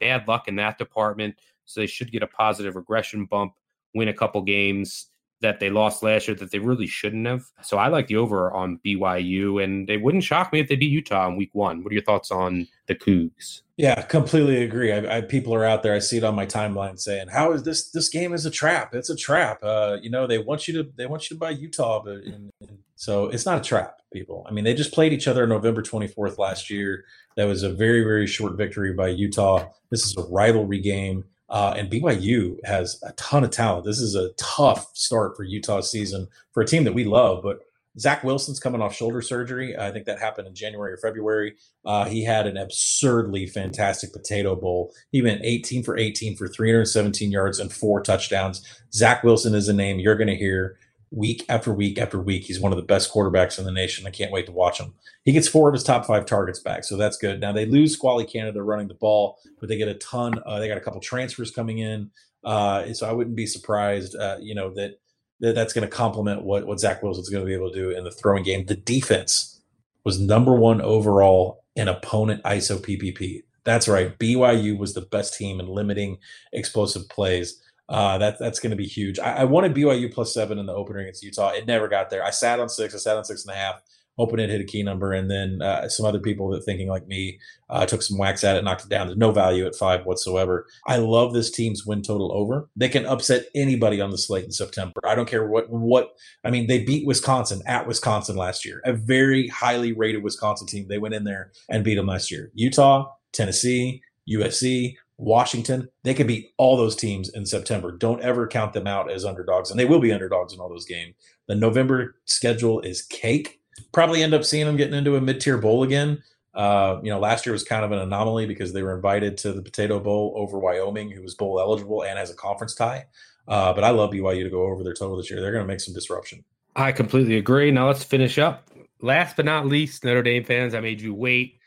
Bad luck in that department. So they should get a positive regression bump, win a couple games that they lost last year that they really shouldn't have. So I like the over on BYU, and it wouldn't shock me if they beat Utah in week one. What are your thoughts on the Cougs? Yeah, completely agree. I, I, people are out there. I see it on my timeline saying, "How is this? This game is a trap. It's a trap." Uh, you know, they want you to they want you to buy Utah, but in, in, so it's not a trap. People, I mean, they just played each other November twenty fourth last year. That was a very very short victory by Utah. This is a rivalry game. Uh, and BYU has a ton of talent. This is a tough start for Utah's season for a team that we love. But Zach Wilson's coming off shoulder surgery. I think that happened in January or February. Uh, he had an absurdly fantastic potato bowl. He went 18 for 18 for 317 yards and four touchdowns. Zach Wilson is a name you're going to hear week after week after week. He's one of the best quarterbacks in the nation. I can't wait to watch him. He gets four of his top five targets back, so that's good. Now they lose Squally Canada running the ball, but they get a ton. Uh, they got a couple transfers coming in, uh, so I wouldn't be surprised, uh, you know, that, that that's going to complement what what Zach Wilson's going to be able to do in the throwing game. The defense was number one overall in opponent ISO PPP. That's right. BYU was the best team in limiting explosive plays. Uh, that that's going to be huge. I, I, wanted BYU plus seven in the opener against Utah. It never got there. I sat on six. I sat on six and a half. Hoping it hit a key number, and then uh, some other people that thinking like me uh, took some wax at it, knocked it down. There's no value at five whatsoever. I love this team's win total over. They can upset anybody on the slate in September. I don't care what what. I mean, they beat Wisconsin at Wisconsin last year, a very highly rated Wisconsin team. They went in there and beat them last year. Utah, Tennessee, USC, Washington, they could beat all those teams in September. Don't ever count them out as underdogs, and they will be underdogs in all those games. The November schedule is cake. Probably end up seeing them getting into a mid-tier bowl again. Uh, you know, last year was kind of an anomaly because they were invited to the Potato Bowl over Wyoming, who was bowl eligible and has a conference tie. Uh, but I love BYU to go over their total this year. They're going to make some disruption. I completely agree. Now let's finish up. Last but not least, Notre Dame fans, I made you wait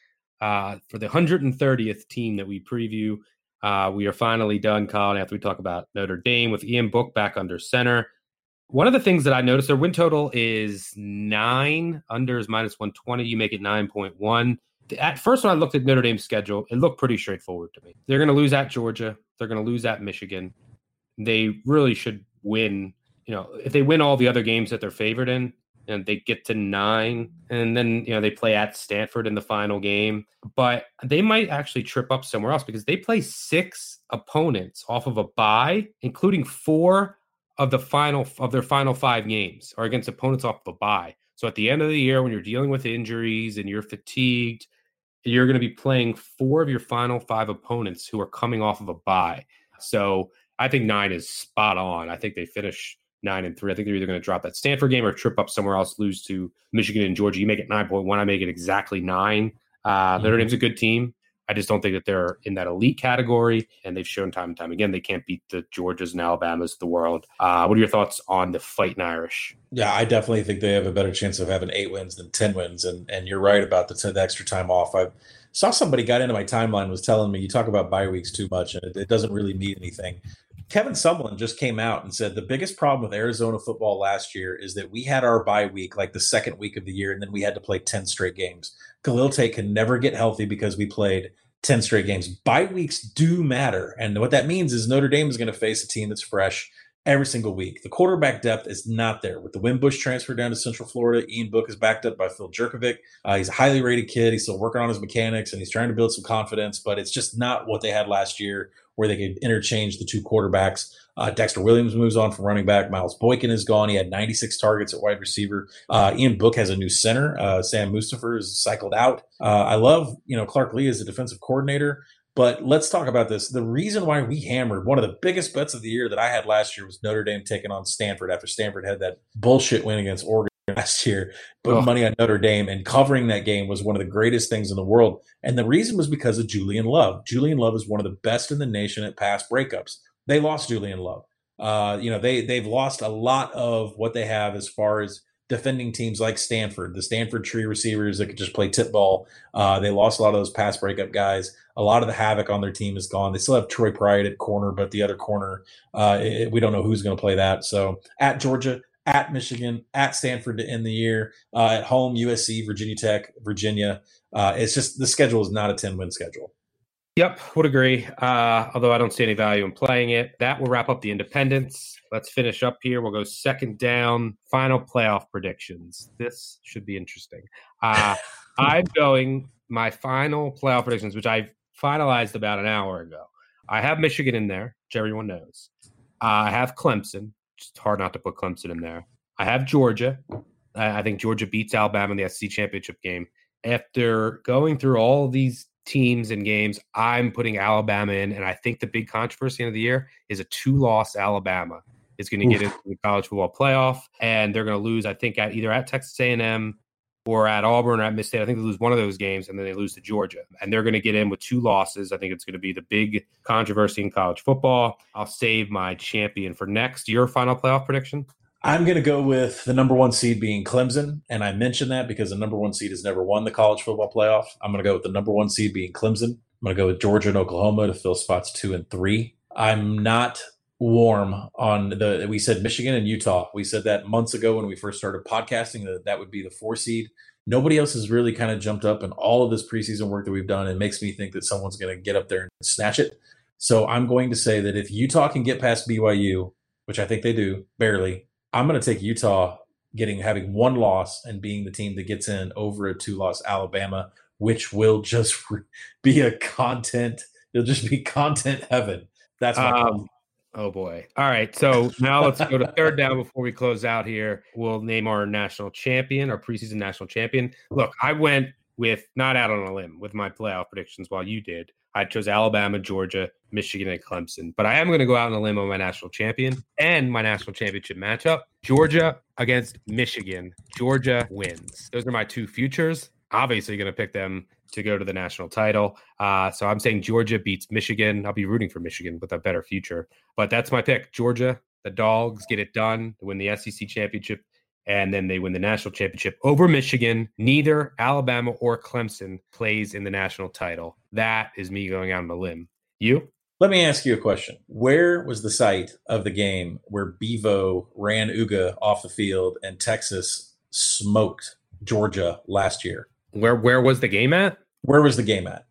uh, for the 130th team that we preview. Uh, we are finally done, Collin, after we talk about Notre Dame with Ian Book back under center. One of the things that I noticed, their win total is nine, under is minus 120. You make it 9.1. At first, when I looked at Notre Dame's schedule, it looked pretty straightforward to me. They're going to lose at Georgia. They're going to lose at Michigan. They really should win. You know, if they win all the other games that they're favored in, and they get to nine, and then you know they play at Stanford in the final game. But they might actually trip up somewhere else because they play six opponents off of a bye, including four of the final of their final five games are against opponents off of a bye. So at the end of the year, when you're dealing with injuries and you're fatigued, you're going to be playing four of your final five opponents who are coming off of a bye. So I think nine is spot on. I think they finish nine and three. I think they're either going to drop that Stanford game or trip up somewhere else, lose to Michigan and Georgia. You make it nine point one. I make it exactly nine. Uh, mm-hmm. Notre Dame's a good team. I just don't think that they're in that elite category, and they've shown time and time again they can't beat the Georgias and Alabamas of the world. Uh, what are your thoughts on the Fighting Irish? Yeah, I definitely think they have a better chance of having eight wins than ten wins, and and you're right about the, the extra time off. I saw somebody got into my timeline was telling me you talk about bye weeks too much, and it, it doesn't really mean anything. Kevin Sumlin just came out and said the biggest problem with Arizona football last year is that we had our bye week like the second week of the year, and then we had to play 10 straight games. Khalil Tate can never get healthy because we played 10 straight games. Bye weeks do matter. And what that means is Notre Dame is going to face a team that's fresh every single week. The quarterback depth is not there. With the Wimbush transfer down to Central Florida, Ian Book is backed up by Phil Jurkovec. Uh, he's a highly rated kid. He's still working on his mechanics and he's trying to build some confidence, but it's just not what they had last year where they could interchange the two quarterbacks. Uh, Dexter Williams moves on from running back. Miles Boykin is gone. He had 96 targets at wide receiver. Uh, Ian Book has a new center. Uh, Sam Mustipher is cycled out. Uh, I love, you know, Clark Lea as a defensive coordinator. But let's talk about this. The reason why we hammered one of the biggest bets of the year that I had last year was Notre Dame taking on Stanford after Stanford had that bullshit win against Oregon last year, put oh. money on Notre Dame and covering that game was one of the greatest things in the world. And the reason was because of Julian Love. Julian Love is one of the best in the nation at pass breakups. They lost Julian Love. Uh, you know, they they've lost a lot of what they have as far as defending teams like Stanford, the Stanford tree receivers that could just play tip ball. Uh, they lost a lot of those pass breakup guys. A lot of the havoc on their team is gone. They still have Troy Pride at corner, but the other corner, uh, it, we don't know who's going to play that. So at Georgia, at Michigan, at Stanford to end the year, uh, at home, USC, Virginia Tech, Virginia. Uh, it's just the schedule is not a 10 win schedule. Yep, would agree. Uh, although I don't see any value in playing it. That will wrap up the independents. Let's finish up here. We'll go second down, final playoff predictions. This should be interesting. Uh, I'm going my final playoff predictions, which I finalized about an hour ago. I have Michigan in there, which everyone knows. Uh, I have Clemson, it's hard not to put Clemson in there. I have Georgia. I think Georgia beats Alabama in the SEC championship game. After going through all these teams and games, I'm putting Alabama in, and I think the big controversy of the year is a two-loss Alabama is going to get into the college football playoff, and they're going to lose. I think at either at Texas A&M or at Auburn or at Miss State. I think they lose one of those games and then they lose to Georgia. And they're going to get in with two losses. I think it's going to be the big controversy in college football. I'll save my champion for next. Your final playoff prediction? I'm going to go with the number one seed being Clemson. And I mention that because the number one seed has never won the college football playoff. I'm going to go with the number one seed being Clemson. I'm going to go with Georgia and Oklahoma to fill spots two and three. I'm not warm on the we said Michigan and Utah. We said that months ago when we first started podcasting that that would be the four seed. Nobody else has really kind of jumped up in all of this preseason work that we've done. It makes me think that someone's going to get up there and snatch it. So I'm going to say that if Utah can get past BYU, which I think they do barely, I'm going to take Utah getting having one loss and being the team that gets in over a two loss Alabama, which will just be a content. It'll just be content heaven. That's my um, Oh boy. All right. So now let's go to third down before we close out here. We'll name our national champion, our preseason national champion. Look, I went with not out on a limb with my playoff predictions while you did. I chose Alabama, Georgia, Michigan, and Clemson. But I am going to go out on a limb on my national champion and my national championship matchup. Georgia against Michigan. Georgia wins. Those are my two futures. Obviously, going to pick them to go to the national title. Uh, so I'm saying Georgia beats Michigan. I'll be rooting for Michigan with a better future. But that's my pick. Georgia, the Dogs get it done, win the SEC championship, and then they win the national championship over Michigan. Neither Alabama or Clemson plays in the national title. That is me going out on a limb. You? Let me ask you a question. Where was the site of the game where Bevo ran Uga off the field and Texas smoked Georgia last year? Where where was the game at? Where was the game at?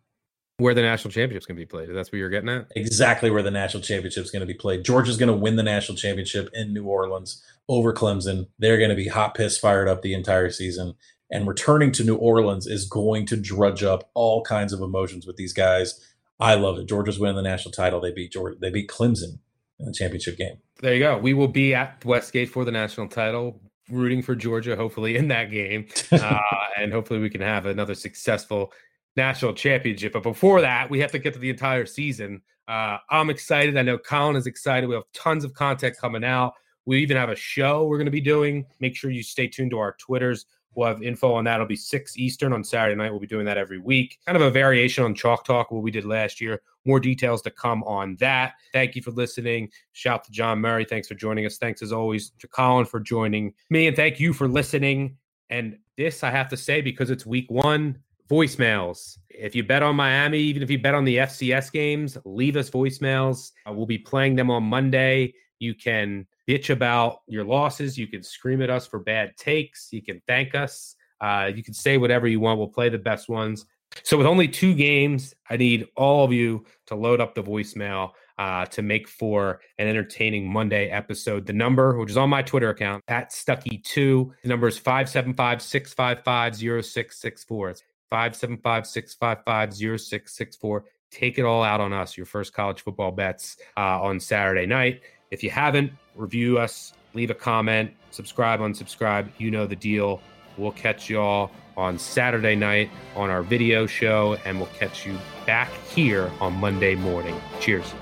Where the national championship's going to be played. That's what you're getting at? Exactly where the national championship's going to be played. Georgia's going to win the national championship in New Orleans over Clemson. They're going to be hot piss fired up the entire season. And returning to New Orleans is going to drudge up all kinds of emotions with these guys I love it. Georgia's winning the national title. They beat Georgia. They beat Clemson in the championship game. There you go. We will be at Westgate for the national title, rooting for Georgia, hopefully in that game, uh, and hopefully we can have another successful national championship. But before that, we have to get to the entire season. Uh, I'm excited. I know Collin is excited. We have tons of content coming out. We even have a show we're going to be doing. Make sure you stay tuned to our Twitters. We'll have info on that. It'll be 6 Eastern on Saturday night. We'll be doing that every week. Kind of a variation on Chalk Talk, what we did last year. More details to come on that. Thank you for listening. Shout to John Murray. Thanks for joining us. Thanks as always to Collin for joining me. And thank you for listening. And this, I have to say, because it's week one, voicemails. If you bet on Miami, even if you bet on the FCS games, leave us voicemails. Uh, we'll be playing them on Monday. You can bitch about your losses. You can scream at us for bad takes. You can thank us. Uh, you can say whatever you want. We'll play the best ones. So, with only two games, I need all of you to load up the voicemail uh, to make for an entertaining Monday episode. The number, which is on my Twitter account, at Stuckey2, the number is 575 655 0664. It's 575 655 0664. Take it all out on us, your first college football bets uh, on Saturday night. If you haven't, review us, leave a comment, subscribe, unsubscribe. You know the deal. We'll catch y'all on Saturday night on our video show, and we'll catch you back here on Monday morning. Cheers.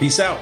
Peace out.